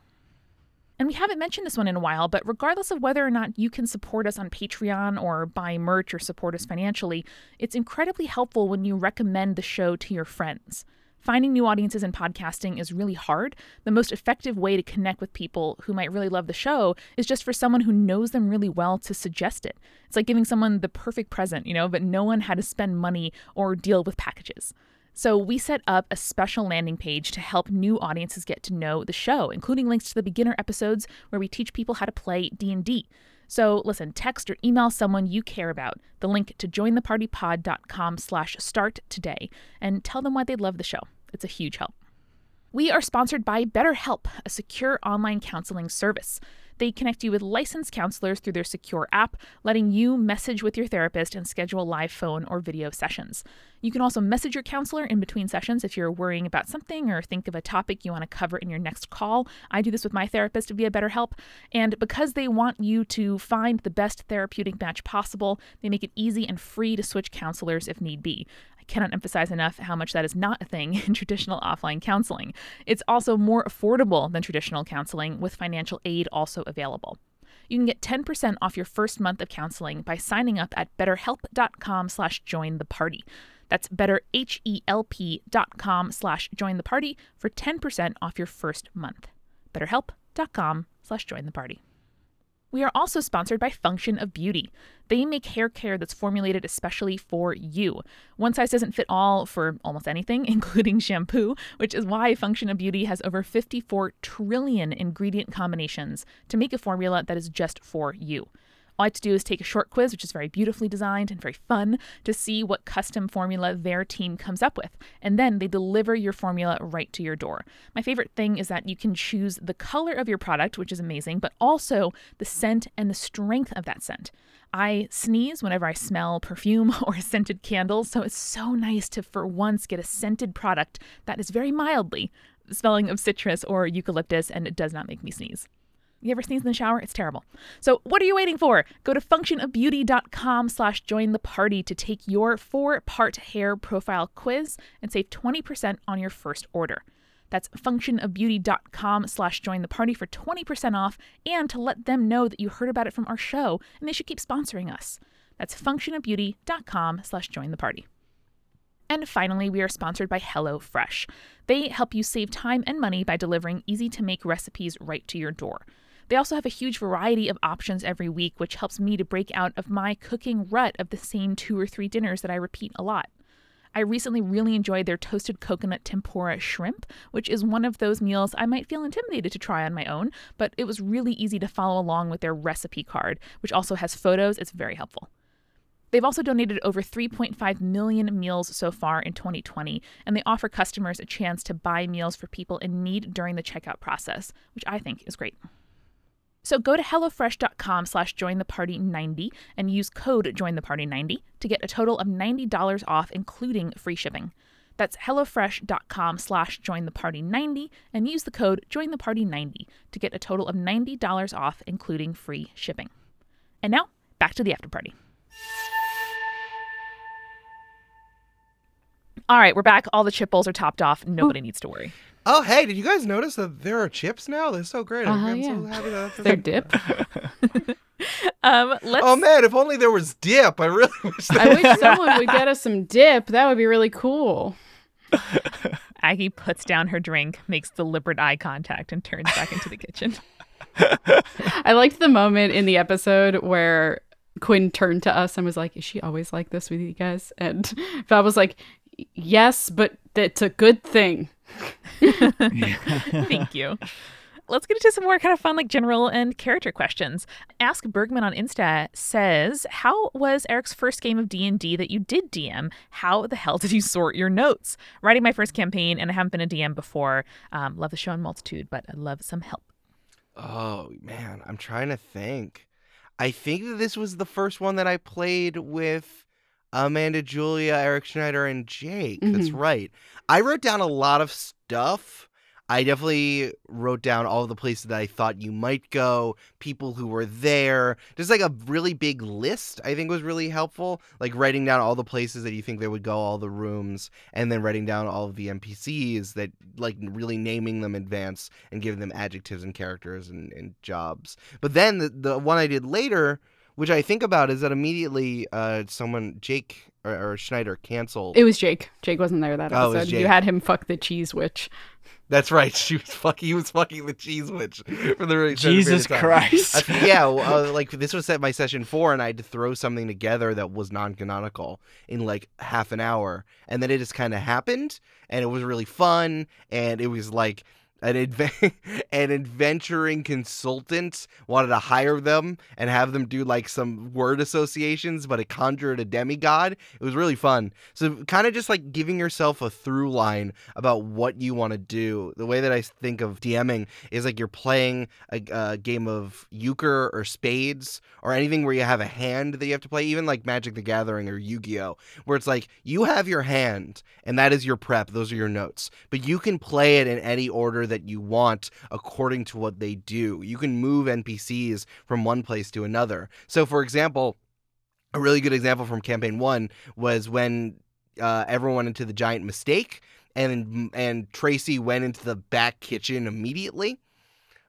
A: And we haven't mentioned this one in a while, but regardless of whether or not you can support us on Patreon or buy merch or support us financially, it's incredibly helpful when you recommend the show to your friends. Finding new audiences in podcasting is really hard. The most effective way to connect with people who might really love the show is just for someone who knows them really well to suggest it. It's like giving someone the perfect present, you know, but no one had to spend money or deal with packages. So we set up a special landing page to help new audiences get to know the show, including links to the beginner episodes where we teach people how to play D&D. So listen, text or email someone you care about the link to jointhepartypod.com slash start today and tell them why they'd love the show. It's a huge help. We are sponsored by BetterHelp, a secure online counseling service. They connect you with licensed counselors through their secure app, letting you message with your therapist and schedule live phone or video sessions. You can also message your counselor in between sessions if you're worrying about something or think of a topic you want to cover in your next call. I do this with my therapist via BetterHelp. And because they want you to find the best therapeutic match possible, they make it easy and free to switch counselors if need be cannot emphasize enough how much that is not a thing <laughs> in traditional offline counseling. It's also more affordable than traditional counseling, with financial aid also available. You can get 10% off your first month of counseling by signing up at betterhelp.com slash join the party. That's betterhelp.com slash join the party for 10% off your first month. betterhelp.com slash join the party. We are also sponsored by Function of Beauty. They make hair care that's formulated especially for you. One size doesn't fit all for almost anything, <laughs> including shampoo, which is why Function of Beauty has over 54 trillion ingredient combinations to make a formula that is just for you. All I have to do is take a short quiz, which is very beautifully designed and very fun, to see what custom formula their team comes up with. And then they deliver your formula right to your door. My favorite thing is that you can choose the color of your product, which is amazing, but also the scent and the strength of that scent. I sneeze whenever I smell perfume <laughs> or scented candles, so it's so nice to, for once, get a scented product that is very mildly smelling of citrus or eucalyptus and it does not make me sneeze. You ever sneeze in the shower? It's terrible. So what are you waiting for? Go to functionofbeauty.com slash join the party to take your four-part hair profile quiz and save 20% on your first order. That's functionofbeauty.com slash join the party for 20% off and to let them know that you heard about it from our show and they should keep sponsoring us. That's functionofbeauty.com slash join the party. And finally, we are sponsored by HelloFresh. They help you save time and money by delivering easy to make recipes right to your door. They also have a huge variety of options every week, which helps me to break out of my cooking rut of the same two or three dinners that I repeat a lot. I recently really enjoyed their toasted coconut tempura shrimp, which is one of those meals I might feel intimidated to try on my own, but it was really easy to follow along with their recipe card, which also has photos. It's very helpful. They've also donated over 3.5 million meals so far in 2020, and they offer customers a chance to buy meals for people in need during the checkout process, which I think is great. So go to HelloFresh.com slash jointheparty90 and use code jointheparty90 to get a total of $90 off, including free shipping. That's HelloFresh.com slash jointheparty90 and use the code jointheparty90 to get a total of $90 off, including free shipping. And now, back to the after party. All right, we're back. All the chip bowls are topped off. Nobody needs to worry.
C: Oh, hey, did you guys notice that there are chips now? They're so great.
B: Uh-huh,
C: I'm so
B: yeah.
C: happy that that's <laughs>
B: Their dip. <laughs>
A: Um, let's.
C: Oh man, if only there was dip. I really <laughs> wish
B: I wish someone would get us some dip. That would be really cool.
A: Aggie puts down her drink, makes deliberate eye contact, and turns back into the kitchen.
B: I liked the moment in the episode where Quinn turned to us and was like, "Is she always like this with you guys?" And Val was like, "Yes, but it's a good thing." <laughs>
A: Thank you. Let's get into some more kind of fun, like general and character questions. Ask Bergman on Insta says, "How was Eric's first game of D and D that you did DM? How the hell did you sort your notes? Writing my first campaign, and I haven't been a DM before. Um, love the show and multitude, but I love some help."
C: Oh man, I'm trying to think. I think that this was the first one that I played with Amanda, Julia, Eric Schneider, and Jake. That's mm-hmm. right. I wrote down a lot of stuff. I definitely wrote down all the places that I thought you might go, people who were there. Just like a really big list, I think was really helpful. Like writing down all the places that you think they would go, all the rooms, and then writing down all of the NPCs that, like, really naming them in advance and giving them adjectives and characters and, and jobs. But then the, the one I did later, which I think about, is that immediately uh, someone, Jake or, or Schneider, canceled.
B: It was Jake. Jake wasn't there that
C: Oh, it was
B: episode. You had him fuck the cheese witch.
C: That's right. <laughs> She was fucking. He was fucking the cheese witch for the really
D: Jesus
C: time.
D: Christ.
C: I- yeah, well, <laughs> uh, like this was set my session four, and I had to throw something together that was non-canonical in like half an hour, and then it just kind of happened, and it was really fun, and it was like an adve- <laughs> an adventuring consultant wanted to hire them and have them do like some word associations, but it conjured a demigod. It was really fun. So kind of just like giving yourself a through line about what you want to do. The way that I think of DMing is like you're playing a, a game of euchre or spades or anything where you have a hand that you have to play, even like Magic the Gathering or Yu Gi Oh, where it's like you have your hand and that is your prep, those are your notes, but you can play it in any order that you want according to what they do. You can move NPCs from one place to another. So, for example, a really good example from campaign one was when uh, everyone into the giant mistake and and Tracy went into the back kitchen immediately.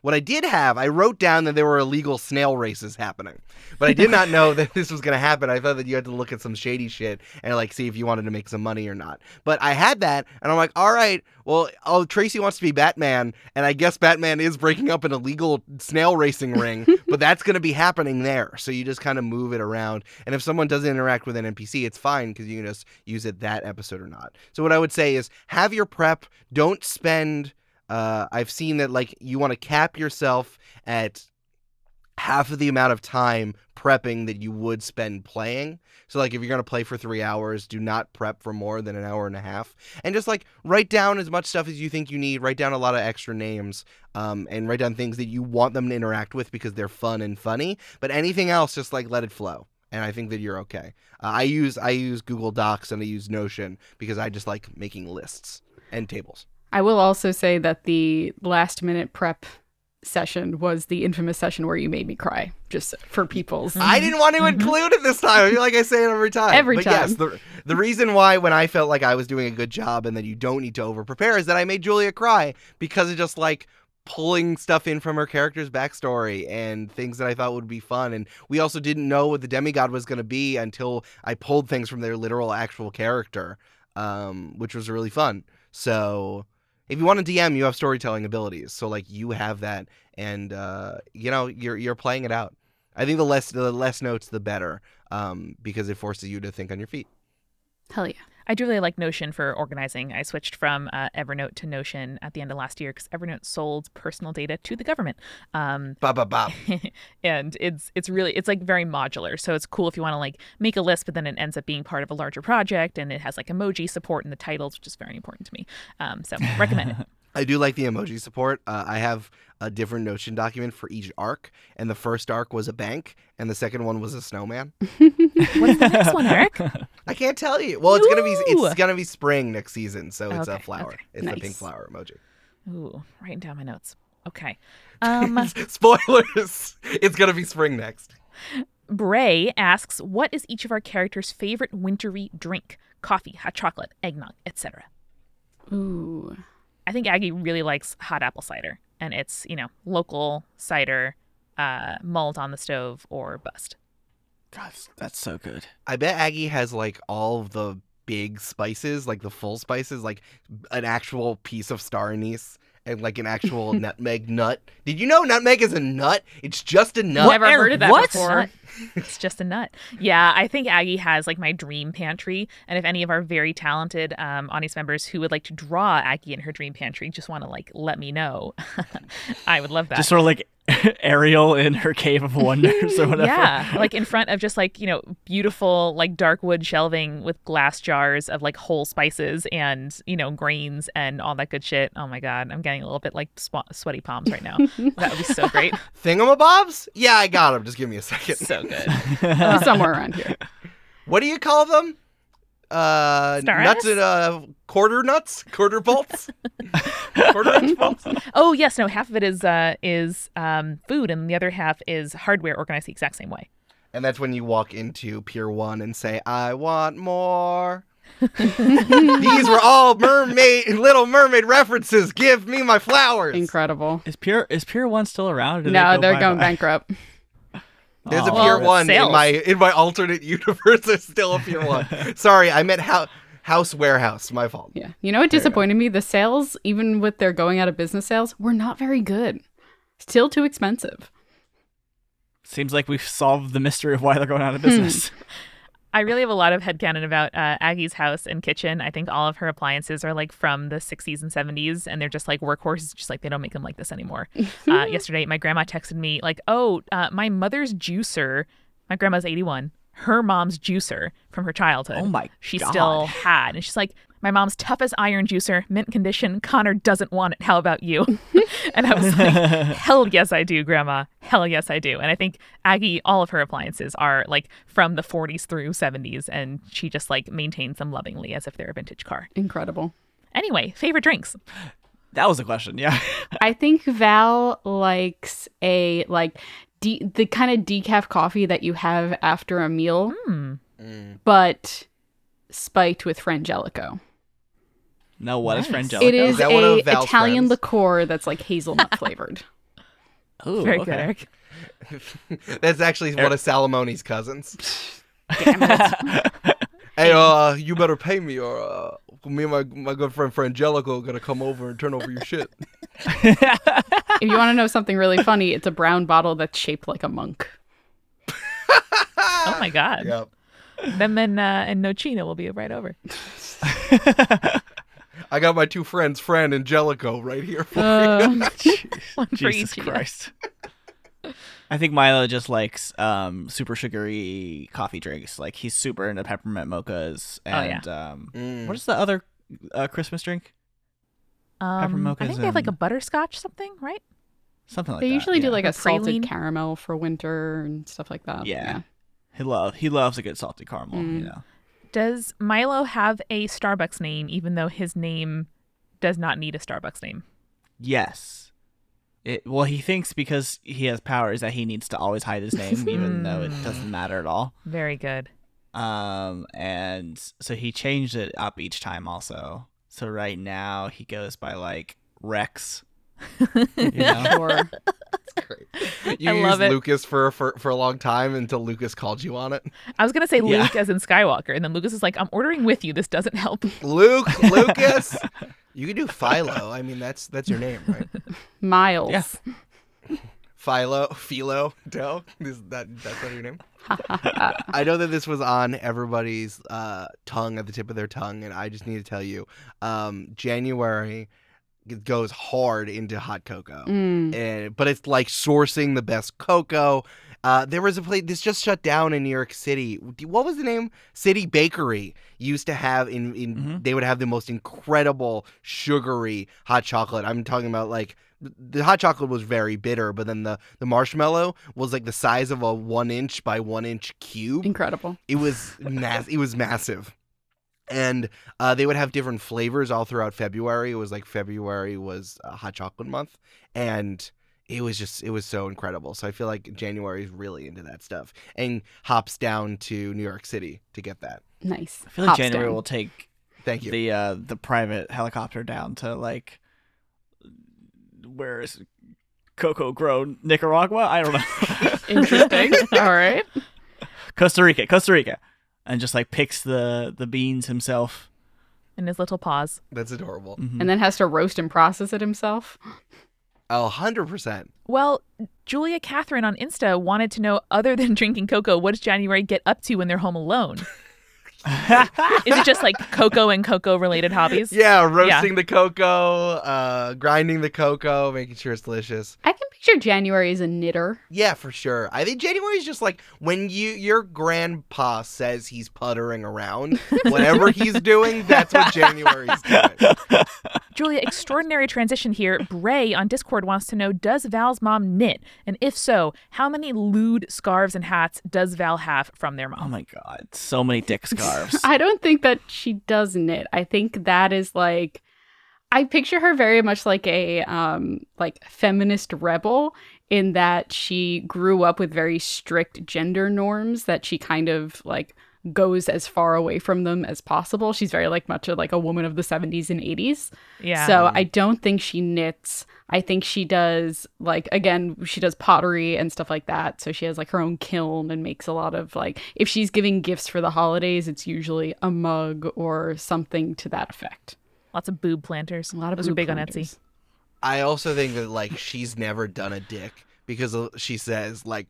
C: What I did have, I wrote down that there were illegal snail races happening, but I did not know <laughs> that this was going to happen. I thought that you had to look at some shady shit and like see if you wanted to make some money or not. But I had that, and I'm like, all right, well, oh, Tracy wants to be Batman, and I guess Batman is breaking up an illegal snail racing ring, <laughs> but that's going to be happening there. So you just kind of move it around, and if someone doesn't interact with an NPC, it's fine because you can just use it that episode or not. So what I would say is have your prep. Don't spend. Uh, I've seen that like you want to cap yourself at half of the amount of time prepping that you would spend playing. So like if you're going to play for 3 hours, do not prep for more than an hour and a half. And just like write down as much stuff as you think you need, write down a lot of extra names um and write down things that you want them to interact with because they're fun and funny, but anything else just like let it flow. And I think that you're okay. Uh, I use I use Google Docs and I use Notion because I just like making lists and tables.
B: I will also say that the last minute prep session was the infamous session where you made me cry, just for people's.
C: I didn't want to include it this time. I feel like I say it every time.
B: Every
C: but Yes, the, the reason why when I felt like I was doing a good job and that you don't need to over prepare is that I made Julia cry because of just like pulling stuff in from her character's backstory and things that I thought would be fun. And we also didn't know what the demigod was going to be until I pulled things from their literal actual character, um, which was really fun. So if you want to DM, you have storytelling abilities. So like you have that, and uh, you know you're you're playing it out. I think the less the less notes, the better, um, because it forces you to think on your feet.
B: Hell yeah.
A: I do really like Notion for organizing. I switched from uh, Evernote to Notion at the end of last year because Evernote sold personal data to the government. Um,
C: Ba ba ba. <laughs>
A: and it's it's really it's like very modular so it's cool if you want to like make a list but then it ends up being part of a larger project and it has like emoji support in the titles which is very important to me um, so recommend it <laughs>
C: I do like the emoji support. Uh, I have a different Notion document for each arc, and the first arc was a bank, and the second one was a snowman. <laughs>
A: what's the next one eric <laughs>
C: I can't tell you. Well, it's gonna be it's gonna be spring next season, so it's a flower.
A: okay.
C: It's the
B: Nice.
C: pink flower emoji.
A: ooh writing down my notes okay <laughs> um
C: Spoilers! It's gonna be spring next.
A: bray asks what is each of our characters favorite wintry drink coffee, hot chocolate, eggnog, etc.
B: Ooh.
A: I think Aggie really likes hot apple cider, and it's you know local cider, uh, mulled on the stove or bust.
D: God, that's so good.
C: I bet Aggie has like all of the big spices, like the full spices, like an actual piece of star anise and like an actual <laughs> nutmeg nut. Did you know nutmeg is a nut? It's just a nut.
B: Never heard of that
D: what?
B: before.
A: It's just a nut. Yeah, I think Aggie has like my dream pantry. And if any of our very talented um, audience members who would like to draw Aggie in her dream pantry just want to like let me know, <laughs> I would love that.
D: Just sort of like <laughs> Ariel in her cave of wonders or <laughs> whatever.
A: Yeah, like in front of just like, you know, beautiful like dark wood shelving with glass jars of like whole spices and, you know, grains and all that good shit. Oh my God, I'm getting a little bit like sw- sweaty palms right now. <laughs> that would be so great.
C: Thingamabobs? Yeah, I got them. Just give me a second.
A: So good.
B: Uh. Somewhere around here.
C: What do you call them? Uh,
A: Star
C: nuts and uh, quarter nuts, quarter bolts, <laughs> quarter inch bolts. <laughs>
A: Oh yes, no, half of it is uh is um food and the other half is hardware organized the exact same way.
C: And that's when you walk into Pier One and say, "I want more." <laughs> These were all mermaid, Little Mermaid references. Give me my flowers.
B: Incredible.
D: Is Pier is Pier One still around? or
B: No,
D: they
B: they're going bankrupt.
C: There's a
D: Aw.
C: Pier
A: Well,
C: One in my in my alternate <laughs> universe. There's still a Pier <laughs> One. Sorry, I meant house house warehouse. My fault.
B: Yeah. You know what disappointed me? The sales, even with their going out of business sales, were not very good. Still too expensive.
D: Seems like we've solved the mystery of why they're going out of business. Hmm. <laughs>
A: I really have a lot of headcanon about uh, Aggie's house and kitchen. I think all of her appliances are like from the 60s and 70s, and they're just like workhorses, just like they don't make them like this anymore. <laughs> uh, yesterday, my grandma texted me, like, oh, uh, my mother's juicer, my grandma's 81, her mom's juicer from her childhood.
D: Oh my
A: She
D: God.
A: still had. And she's like, my mom's tough as iron juicer, mint condition. Connor doesn't want it. How about you? <laughs> and I was like, <laughs> hell yes, I do, Grandma. Hell yes, I do. And I think Aggie, all of her appliances are like from the 40s through 70s, and she just like maintains them lovingly as if they're a vintage car.
B: Incredible.
A: Anyway, favorite drinks.
D: that was a question. Yeah. <laughs>
B: I think Val likes a like de- the kind of decaf coffee that you have after a meal,
A: Hmm.
B: but spiked with Frangelico.
D: No, what is
A: Nice.
D: Frangelico?
B: It is,
C: Is that one
B: a
C: of Val's
B: Italian
C: friends?
B: liqueur that's like hazelnut <laughs> flavored.
D: Ooh,
A: Very
D: okay.
A: good, Eric. <laughs>
C: That's actually one of Salomone's cousins. <laughs>
B: Damn it.
C: Hey, uh, you better pay me, or uh, me and my my good friend Frangelico are gonna come over and turn over your shit.
B: if you want to know something really funny, it's a brown bottle that's shaped like a monk.
A: Oh my God.
C: Yep.
A: Them and, uh, and Nochina will be right over.
C: I got my two friends, Fran and Jellico, right here for
B: Uh, <laughs> <laughs>
A: One for <laughs>
D: Jesus
A: each. yeah.
D: Christ. I think Milo just likes um, super sugary coffee drinks. Like he's super into peppermint mochas
A: Oh, yeah.
D: and um,
C: Mm.
D: what is the other uh, Christmas drink? Pepper
A: Um, I
D: mochas
A: think they have like a butterscotch something, right?
D: Something like
B: they
D: that.
B: They usually do like
A: Or
B: a salted
A: praline.
B: caramel for winter and stuff like that.
D: Yeah. He love he loves a good salty caramel. You
B: Mm.
D: know.
A: Does Milo have a Starbucks name, even though his name does not need a Starbucks name?
D: Yes. It, well, he thinks because he has powers that he needs to always hide his name, even though it doesn't matter at all.
A: Very good.
D: Um, and so he changed it up each time also. So right now he goes by like Rex. You <laughs> know?
B: Sure.
C: you. <laughs> You
A: I
C: used
A: love it.
C: Lucas for, for for a long time until Lucas called you on it.
A: I was gonna say
D: Yeah.
A: Luke as in Skywalker, and then Lucas is like, "I'm ordering with you. This doesn't help." <laughs>
C: Luke, Lucas. You can do Philo. I mean, that's that's your name, right?
B: Miles.
D: Yeah.
C: Philo, Philo, Del. Is that that's not your name? I know that this was on everybody's uh, tongue at the tip of their tongue, and I just need to tell you, um, January goes hard into hot cocoa,
B: Mm.
C: and but it's like sourcing the best cocoa. Uh, there was a place this just shut down in New York City. What was the name? City Bakery used to have in in
D: Mhm.
C: they would have the most incredible sugary hot chocolate. I'm talking about like the hot chocolate was very bitter, but then the the marshmallow was like the size of a one inch by one inch cube.
B: Incredible.
C: It was mass. it was massive, and uh, they would have different flavors all throughout February. It was like February was uh, hot chocolate month, and it was just it was so incredible. So I feel like January is really into that stuff and hops down to New York City to get that.
B: Nice.
D: I feel like
B: Hops
D: January
B: down.
D: will take
C: Thank you.
D: the uh the private helicopter down to like where is cocoa grown Nicaragua? I don't know.
B: Interesting. <laughs> All right.
D: Costa Rica, Costa Rica. And just like picks the the beans himself.
A: in his little paws.
C: That's adorable.
D: Mhm.
B: And then has to roast and process it himself.
C: A hundred percent.
A: Well, Julia Catherine on Insta wanted to know other than <laughs> drinking cocoa, what does January get up to when they're home alone? <laughs> Is it just like cocoa and cocoa related hobbies?
C: Yeah, roasting the cocoa, uh, grinding the cocoa, making sure it's delicious.
B: I can picture January is a knitter.
C: Yeah, for sure. I think January is just like when you your grandpa says he's puttering around. <laughs> Whatever he's doing, that's what January's doing. <laughs>
A: Julia, extraordinary transition here. Bray on Discord wants to know Does Val's mom knit? And if so, how many lewd scarves and hats does Val have from their mom?
D: Oh my god, so many dick <laughs> scarves.
B: I don't think that she does knit. I think that is like I picture her very much like a um like feminist rebel in that she grew up with very strict gender norms that she kind of like goes as far away from them as possible. She's very like much a, like a woman of the 70s and 80s.
A: Yeah.
B: So I don't think she knits. I think she does like again, she does pottery and stuff like that. So she has like her own kiln and makes a lot of like if she's giving gifts for the holidays, it's usually a mug or something to that effect.
A: Lots of boob planters.
B: A lot of
A: Those are
B: boob
A: big on. Etsy.
C: I also think that like she's never done a dick because she says like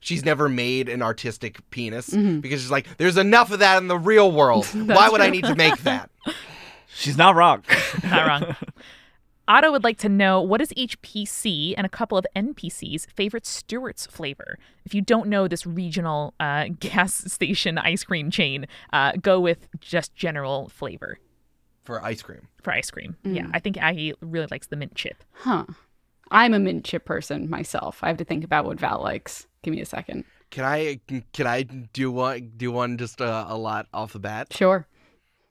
C: she's never made an artistic penis because she's like there's enough of that in the real world. <laughs> Why would I need to make that? <laughs>
D: She's not wrong. <laughs>
A: Not wrong. Otto would like to know what is each PC and a couple of NPCs' favorite Stewart's flavor. If you don't know this regional uh, gas station ice cream chain, uh, go with just general flavor
C: For ice cream.
A: for ice cream. Yeah, I think Aggie really likes the mint chip.
B: Huh. I'm a mint chip person myself. I have to think about what Val likes. Give me a second.
C: Can I can I do one do one just uh, a lot off the bat?
B: Sure.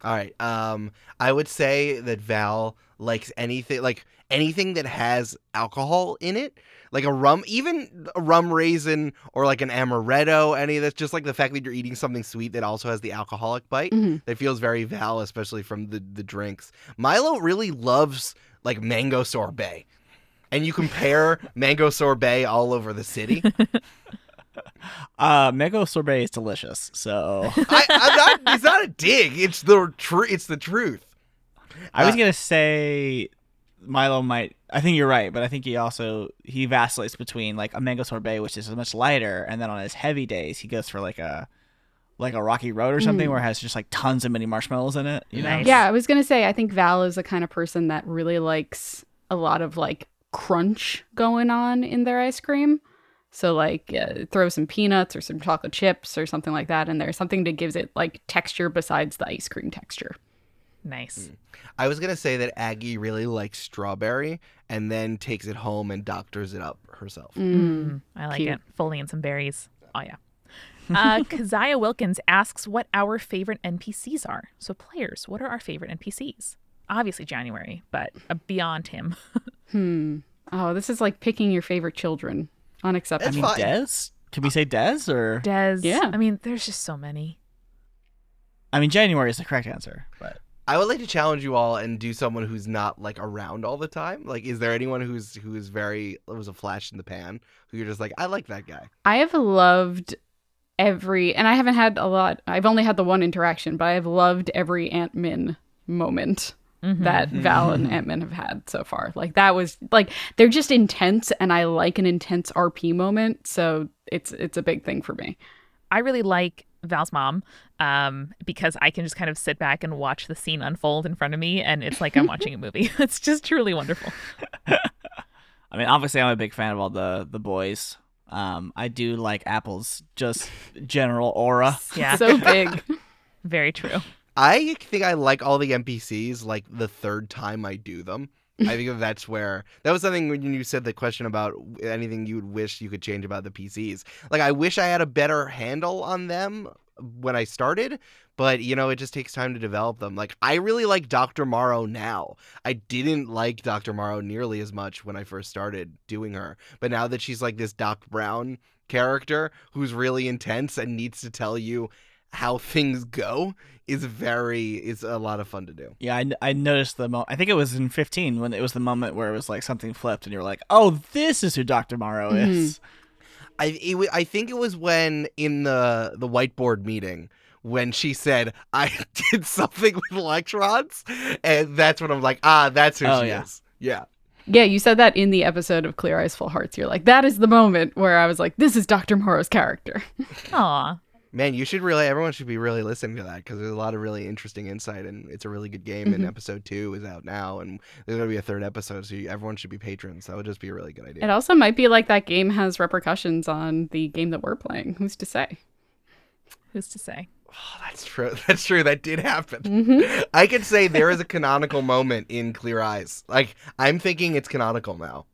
C: All right. Um, I would say that Val likes anything like anything that has alcohol in it, like a rum, even a rum raisin or like an amaretto. Any of that's just like the fact that you're eating something sweet that also has the alcoholic bite.
B: Mhm.
C: That feels very Val, especially from the the drinks. Milo really loves like mango sorbet, and you compare <laughs> mango sorbet all over the city. <laughs>
D: Uh, mango sorbet is delicious. So
C: I, I'm not. It's not a dig. It's the tru- It's the truth.
D: I was
C: Uh,
D: gonna say Milo might. I think you're right, but I think he also he vacillates between like a mango sorbet, which is much lighter, and then on his heavy days he goes for like a like a rocky road or something where it has just like tons of mini marshmallows in it. You know?
B: Yeah, I was gonna say I think Val is the kind of person that really likes a lot of like crunch going on in their ice cream. So like uh, throw some peanuts or some chocolate chips or something like that in there, something that gives it like texture besides the ice cream texture.
A: Nice.
C: I was gonna say that Aggie really likes strawberry and then takes it home and doctors it up herself.
B: Mm.
A: I like
B: Cute.
A: it. Fully and some berries. Oh yeah. <laughs> Uh, Keziah Wilkins asks what our favorite NPCs are. So players, what are our favorite NPCs? Obviously January, but uh, beyond him. <laughs>
B: Hmm. Oh, this is like picking your favorite children.
D: I mean,
C: fine.
D: Des. Can we say Des or?
A: Des.
B: Yeah.
A: I mean, there's just so many.
D: I mean, January is the correct answer, but
C: I would like to challenge you all and do someone who's not like around all the time. Like, is there anyone who's who is very it was a flash in the pan who you're just like, I like that guy.
B: I have loved every, and I haven't had a lot. I've only had the one interaction, but I have loved every Ant Min moment
A: Mhm.
B: that Val and Ant Man have had so far. Like that was like they're just intense, and I like an intense RP moment, so it's it's a big thing for me.
A: I really like Val's mom um, because I can just kind of sit back and watch the scene unfold in front of me, and it's like I'm <laughs> watching a movie. <laughs> It's just truly wonderful. <laughs>
D: I mean, obviously, I'm a big fan of all the the boys. Um, I do like Apple's just general aura.
A: Yeah,
B: So big.
A: very true.
C: I think I like all the NPCs like the third time I do them. I think that's where that was something when you said the question about anything you would wish you could change about the PCs. Like I wish I had a better handle on them when I started, but you know, it just takes time to develop them. Like I really like Dr. Morrow now. I didn't like Dr. Morrow nearly as much when I first started doing her, but now that she's like this Doc Brown character who's really intense and needs to tell you how things go is very is a lot of fun to do.
D: Yeah, I, I noticed the mo I think it was in 15 when it was the moment where it was like something flipped and you were like, "Oh, this is who Dr. Morrow is."
C: I it, I think it was when in the the whiteboard meeting when she said I <laughs> did something with electrons, and that's when I'm like, ah, that's who
D: Oh,
C: she
D: yeah.
C: is. Yeah.
B: Yeah, you said that in the episode of Clear Eyes Full Hearts. You're like, that is the moment where I was like, this is Dr. Morrow's character.
A: Aw.
C: Man, you should really everyone should be really listening to that because there's a lot of really interesting insight and it's a really good game. And
B: Mhm.
C: episode two is out now, and there's gonna be a third episode, so you, everyone should be patrons. That would just be a really good idea.
B: It also might be like that game has repercussions on the game that we're playing. Who's to say?
A: Who's to say?
C: Oh, that's true. <laughs> That's true. That did happen.
B: Mhm. <laughs>
C: I could say there is a canonical moment in Clear Eyes. Like I'm thinking it's canonical now.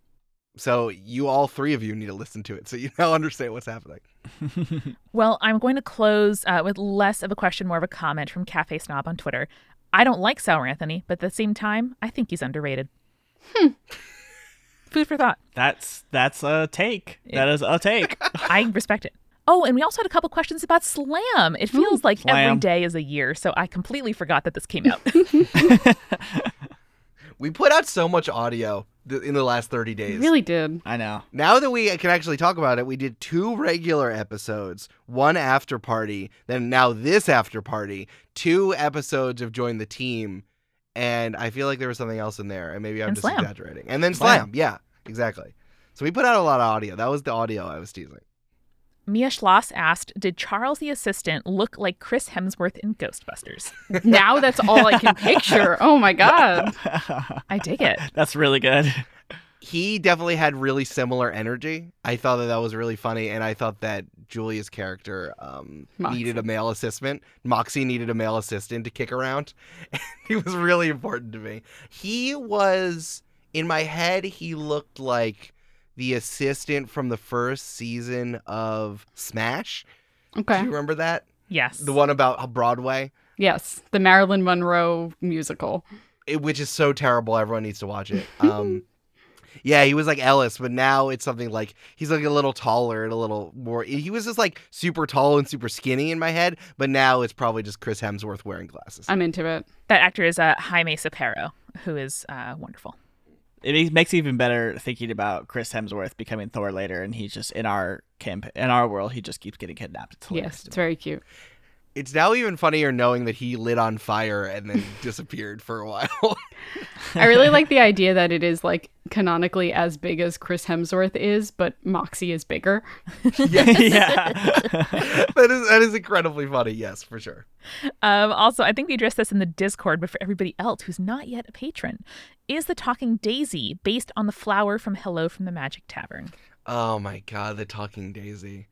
C: So you all three of you need to listen to it so you <laughs> now understand what's happening. <laughs>
A: Well, I'm going to close uh, with less of a question, more of a comment from Cafe Snob on Twitter. I don't like Sour Anthony, but at the same time, I think he's underrated.
B: Hmm. <laughs>
A: Food for thought.
D: That's that's a take. That is a take.
A: I respect it. Oh, and we also had a couple questions about Slam. It feels like every
D: Slam.
A: day is a year, so I completely forgot that this came out.
C: We put out so much audio th- in the last 30 days.
B: really did.
D: I know.
C: Now that we can actually talk about it, we did two regular episodes, one after party, then now this after party, two episodes of Join the Team, and I feel like there was something else in there, and maybe I'm
A: And
C: just
A: Slam.
C: exaggerating. And then
D: Slam.
C: Slam. yeah, exactly. So we put out a lot of audio. That was the audio I was teasing.
A: Mia Schloss asked, "Did Charles the assistant look like Chris Hemsworth in Ghostbusters?" <laughs>
B: Now that's all I can picture. Oh my god. <laughs>
A: I dig it.
D: That's really good.
C: he definitely had really similar energy. I thought that that was really funny, and I thought that Julia's character um, needed a male assistant. Moxie needed a male assistant to kick around. <laughs> he was really important to me. He was in my head. He looked like the assistant from the first season of Smash.
B: Okay.
C: Do you remember that?
A: Yes.
C: The one about Broadway,
B: Yes, the Marilyn Monroe musical.
C: it, which is so terrible. Everyone needs to watch it. <laughs> Um, yeah, he was like Ellis, but now it's something like he's like a little taller and a little more. He was just like super tall and super skinny in my head, but now it's probably just Chris Hemsworth wearing glasses.
B: I'm into it.
A: That actor is uh, Jaime Cepero, who is uh, wonderful.
D: It makes it even better thinking about Chris Hemsworth becoming Thor later, and he's just in our camp in our world. He just keeps getting kidnapped. It's
B: Yes, it's very cute.
C: It's now even funnier knowing that he lit on fire and then <laughs> disappeared for a while. <laughs>
B: I really like the <laughs> idea that it is like canonically as big as Chris Hemsworth is, but Moxie is bigger.
D: yeah.
C: that is that is incredibly funny. Yes, for sure.
A: Um, also, I think we addressed this in the Discord, but for everybody else who's not yet a patron, is the Talking Daisy based on the flower from Hello from the Magic Tavern?
C: Oh my god, the talking daisy.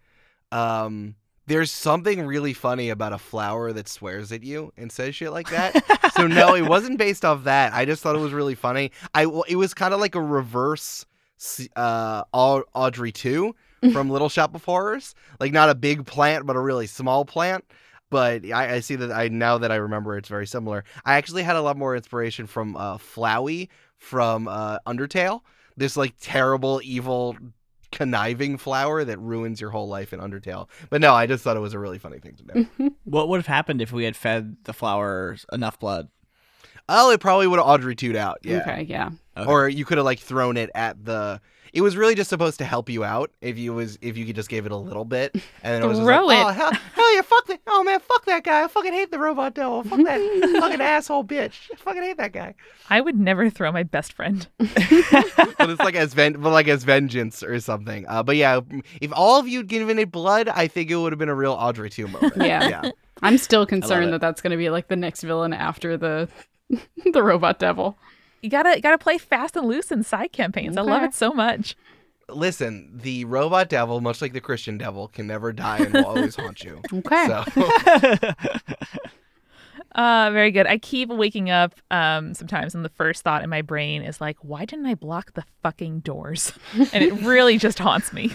C: Um there's something really funny about a flower that swears at you and says shit like that. <laughs> so no, it wasn't based off that. I just thought it was really funny. I it was kind of like a reverse uh Audrey 2 <laughs> from Little Shop of Horrors. Like not a big plant but a really small plant. But I, I see that I now that I remember it's very similar. I actually had a lot more inspiration from uh Flowey from uh Undertale. This like terrible evil conniving flower that ruins your whole life in Undertale. But no, I just thought it was a really funny thing to do. <laughs>
D: what would have happened if we had fed the flowers enough blood?
C: oh, it probably would have Audrey 2'd out. Yeah.
B: Okay, yeah.
D: Okay.
C: Or you could have like thrown it at the it was really just supposed to help you out if you was if you could just give it a little bit and then it was just
A: Throw
C: like,
A: it.
C: oh hell, hell yeah, fuck that. Oh man, fuck that guy. I fucking hate the robot devil. Fuck that <laughs> fucking asshole bitch. I fucking hate that guy.
A: I would never throw my best friend. <laughs>
C: but it's like as ven- but like as vengeance or something. Uh, but yeah, if all of you'd given it blood, I think it would have been a real Audrey 2 moment. <laughs>
B: Yeah.
C: yeah.
B: I'm still
D: it.
B: concerned that that's going to be like the next villain after the the robot devil.
A: You gotta gotta play fast and loose in side campaigns. I love it so much.
C: Listen, the robot devil, much like the Christian devil, can never die and will always haunt you. <laughs>
B: Okay.
C: So <laughs>
A: Uh, very good. I keep waking up um, sometimes, and the first thought in my brain is like, "Why didn't I block the fucking doors?" <laughs> and it really just haunts me.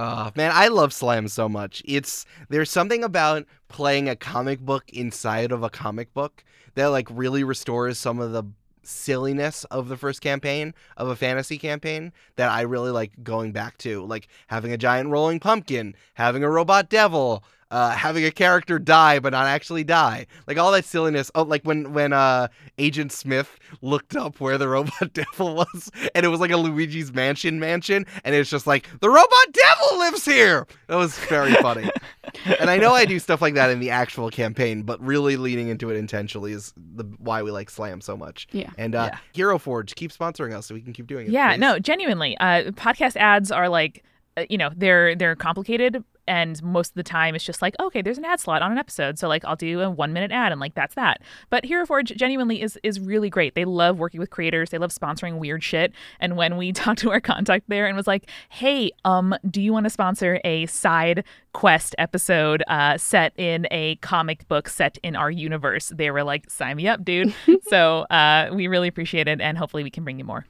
C: Uh, man, I love Slam so much. It's there's something about playing a comic book inside of a comic book that like really restores some of the silliness of the first campaign of a fantasy campaign that I really like going back to, like having a giant rolling pumpkin, having a robot devil, uh, having a character die but not actually die, like all that silliness. Oh, like when when uh, Agent Smith looked up where the robot <laughs> devil was, and it was like a Luigi's Mansion mansion, and it's just like the robot devil lives here. That was very funny. and I know I do stuff like that in the actual campaign, but really leaning into it intentionally is the why we like Slam so much.
B: Yeah.
C: And uh,
A: Yeah.
C: Hero Forge, keep sponsoring us so we can keep doing it.
A: Yeah,
C: please.
A: no, genuinely. Uh, podcast ads are like, you know, they're they're complicated, and most of the time it's just like, okay, there's an ad slot on an episode, so like I'll do a one minute ad, and like that's that. But Hero Forge genuinely is is really great. They love working with creators. They love sponsoring weird shit. And when we <laughs> talked to our contact there and was like, hey, um, do you want to sponsor a side quest episode uh, set in a comic book set in our universe? They were like, sign me up, dude. <laughs> so uh, we really appreciate it, and hopefully we can bring you more.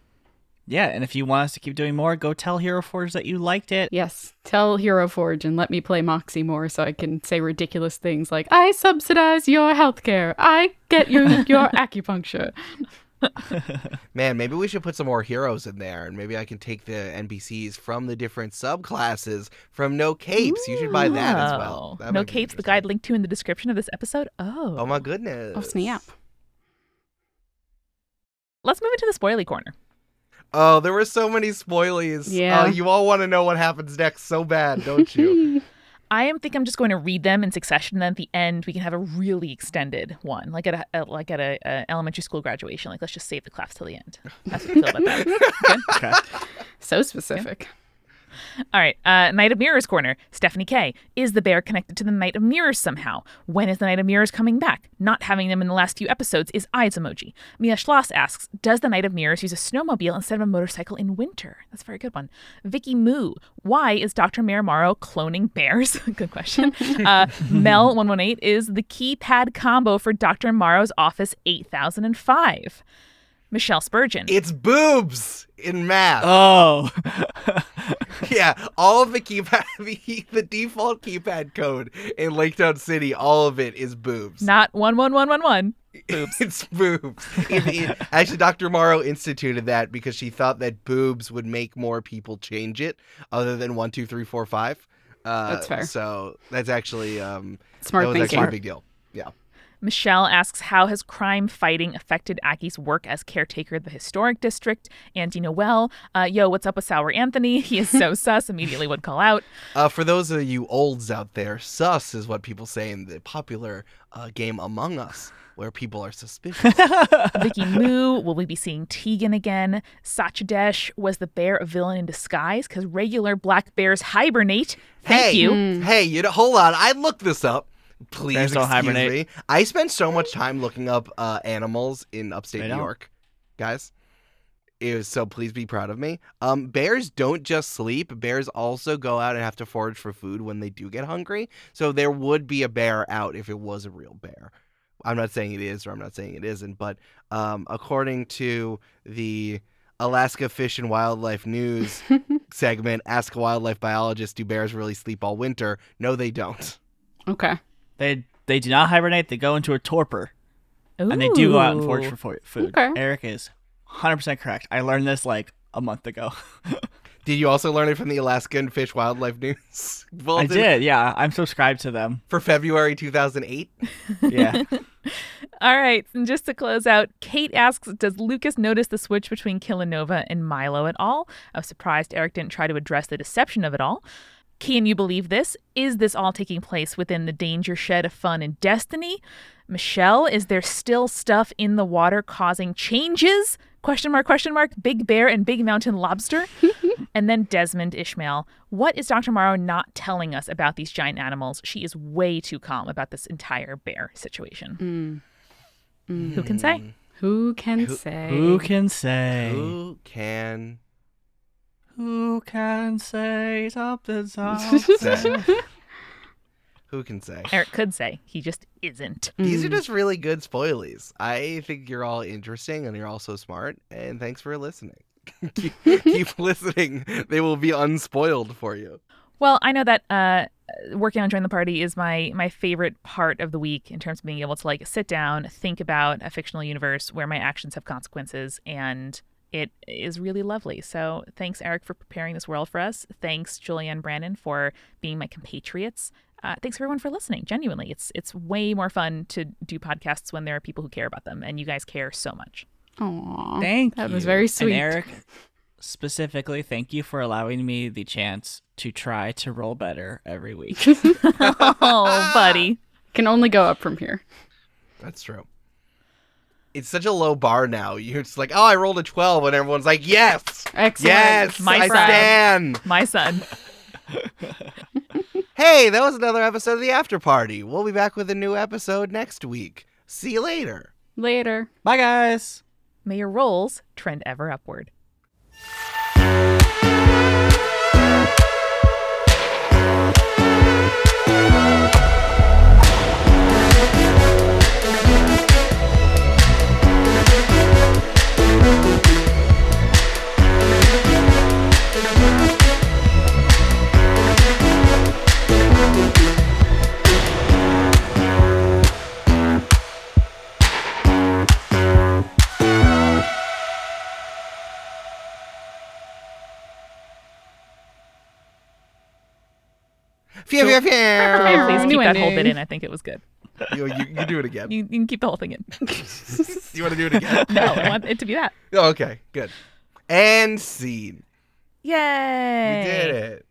D: Yeah, and if you want us to keep doing more, go tell Hero Forge that you liked it.
B: Yes. Tell Hero Forge and let me play Moxie more so I can say ridiculous things like, I subsidize your healthcare. I get you your <laughs> acupuncture. <laughs>
C: Man, maybe we should put some more heroes in there, and maybe I can take the NPCs from the different subclasses from No Capes. You should buy that as well. That
A: no capes. The guide linked to in the description of this episode. Oh.
C: Oh my goodness.
B: Oh, snap.
A: Let's move into the spoily corner.
C: Oh, there were so many spoilies.
B: Oh, yeah.
C: Oh, you all want to know what happens next so bad, don't you? <laughs>
A: I am think I'm just going to read them in succession. And then at the end, we can have a really extended one, like at a, a like at a, a elementary school graduation. Like let's just save the class till the end. That's what I feel about that. Good? <laughs>
D: Okay. <laughs>
B: So specific.
A: All right. Uh, Knight of Mirrors corner. Stephanie K. Is the bear connected to the Knight of Mirrors somehow? When is the Knight of Mirrors coming back? Not having them in the last few episodes is eyes emoji. Mia Schloss asks, Does the Knight of Mirrors use a snowmobile instead of a motorcycle in winter? That's a very good one. Vicky Moo. Why is Dr. Miramaro cloning bears? <laughs> good question. <laughs> Uh, Mel118 is the keypad combo for Dr. Morrow's Office 8005. Michelle Spurgeon.
C: it's boobs in math.
D: Oh. <laughs>
C: yeah, all of the keypad, <laughs> the, the default keypad code in Lake Town City, all of it is boobs.
A: Not 11111. Boobs. <laughs>
C: it's boobs. It- it- actually, Dr. Morrow instituted that because she thought that boobs would make more people change it, other than one, two, three, four, five. Uh,
B: That's fair.
C: So that's actually um,
B: Smart
C: that was
B: thinking.
C: actually a big deal. Yeah.
A: Michelle asks, How has crime fighting affected Aggie's work as caretaker of the historic district? Andy Noel, uh, yo, what's up with Sour Anthony? He is so <laughs> sus, immediately would call out.
C: Uh, for those of you olds out there, sus is what people say in the popular uh, game Among Us, where people are suspicious. <laughs>
A: Vicky Moo, will we be seeing Tegan again? Sachadesh, was the bear a villain in disguise? Because regular black bears hibernate. Thank
C: hey,
A: you.
C: Hey, you know, hold on. I looked this up. Please
D: Bears don't hibernate.
C: me. I spent so much time looking up uh, animals in upstate New. York, guys. It was so please be proud of me. Um, bears don't just sleep. Bears also go out and have to forage for food when they do get hungry. So there would be a bear out if it was a real bear. I'm not saying it is or I'm not saying it isn't, but um, according to the Alaska Fish and Wildlife News <laughs> segment, Ask a Wildlife Biologist, do bears really sleep all winter? No, they don't.
B: Okay.
D: They they do not hibernate. They go into a torpor, and they do go out and forage for fo- food.
B: Okay.
D: Eric is 100% correct. I learned this like a month ago. <laughs>
C: Did you also learn it from the Alaskan Fish Wildlife News? <laughs>
D: I did. Yeah, I'm subscribed to them.
C: For February 2008? <laughs>
D: Yeah.
A: All right, and just to close out, Kate asks, does Lucas notice the switch between Killanova and Milo at all? I was surprised Eric didn't try to address the deception of it all. Can you believe this? Is this all taking place within the danger shed of fun and destiny? Michelle, is there still stuff in the water causing changes? Question mark, question mark, Big Bear and Big Mountain Lobster? <laughs> and then Desmond Ishmael, what is Dr. Morrow not telling us about these giant animals? She is way too calm about this entire bear situation. Who can say?
B: Who can say?
D: Who can say?
C: Who can
D: Who can say something?
C: say?
D: something?
C: Who can say?
A: Eric could say. He just isn't.
C: These are
B: Mm.
C: just really good spoilies. I think you're all interesting and you're all so smart. And thanks for listening. <laughs> keep, keep <laughs> listening. They will be unspoiled for you.
A: Well, I know that uh, working on Join the Party is my my favorite part of the week in terms of being able to like sit down, think about a fictional universe where my actions have consequences, and it is really lovely. So thanks, Eric, for preparing this world for us. Thanks, Julia and Brandon, for being my compatriots. Uh, thanks everyone for listening. Genuinely, it's it's way more fun to do podcasts when there are people who care about them, and you guys care so much.
B: Aww.
D: Thank
B: that
D: you.
B: was very sweet.
D: And Eric, specifically, thank you for allowing me the chance to try to roll better every week. <laughs> <laughs>
A: oh, buddy.
B: Can only go up from here.
C: That's true. It's such a low bar now. You're just like, oh, I rolled a 12, and everyone's like, yes,
B: Excellent.
C: yes,
A: My
C: I
A: friend.
C: stand.
A: My son. <laughs> <laughs>
C: Hey, that was another episode of the After Party. We'll be back with a new episode next week. See you later.
B: Later.
D: Bye, guys.
A: May your rolls trend ever upward.
C: Phew, phew, phew.
A: Oh, please keep that whole bit in. I think it was good.
C: you, you, you do it again.
A: You, you can keep the whole thing in. <laughs>
C: You want to do it again?
A: No, I want it to be that.
C: Oh, okay, good. And scene.
A: Yay!
C: We did it.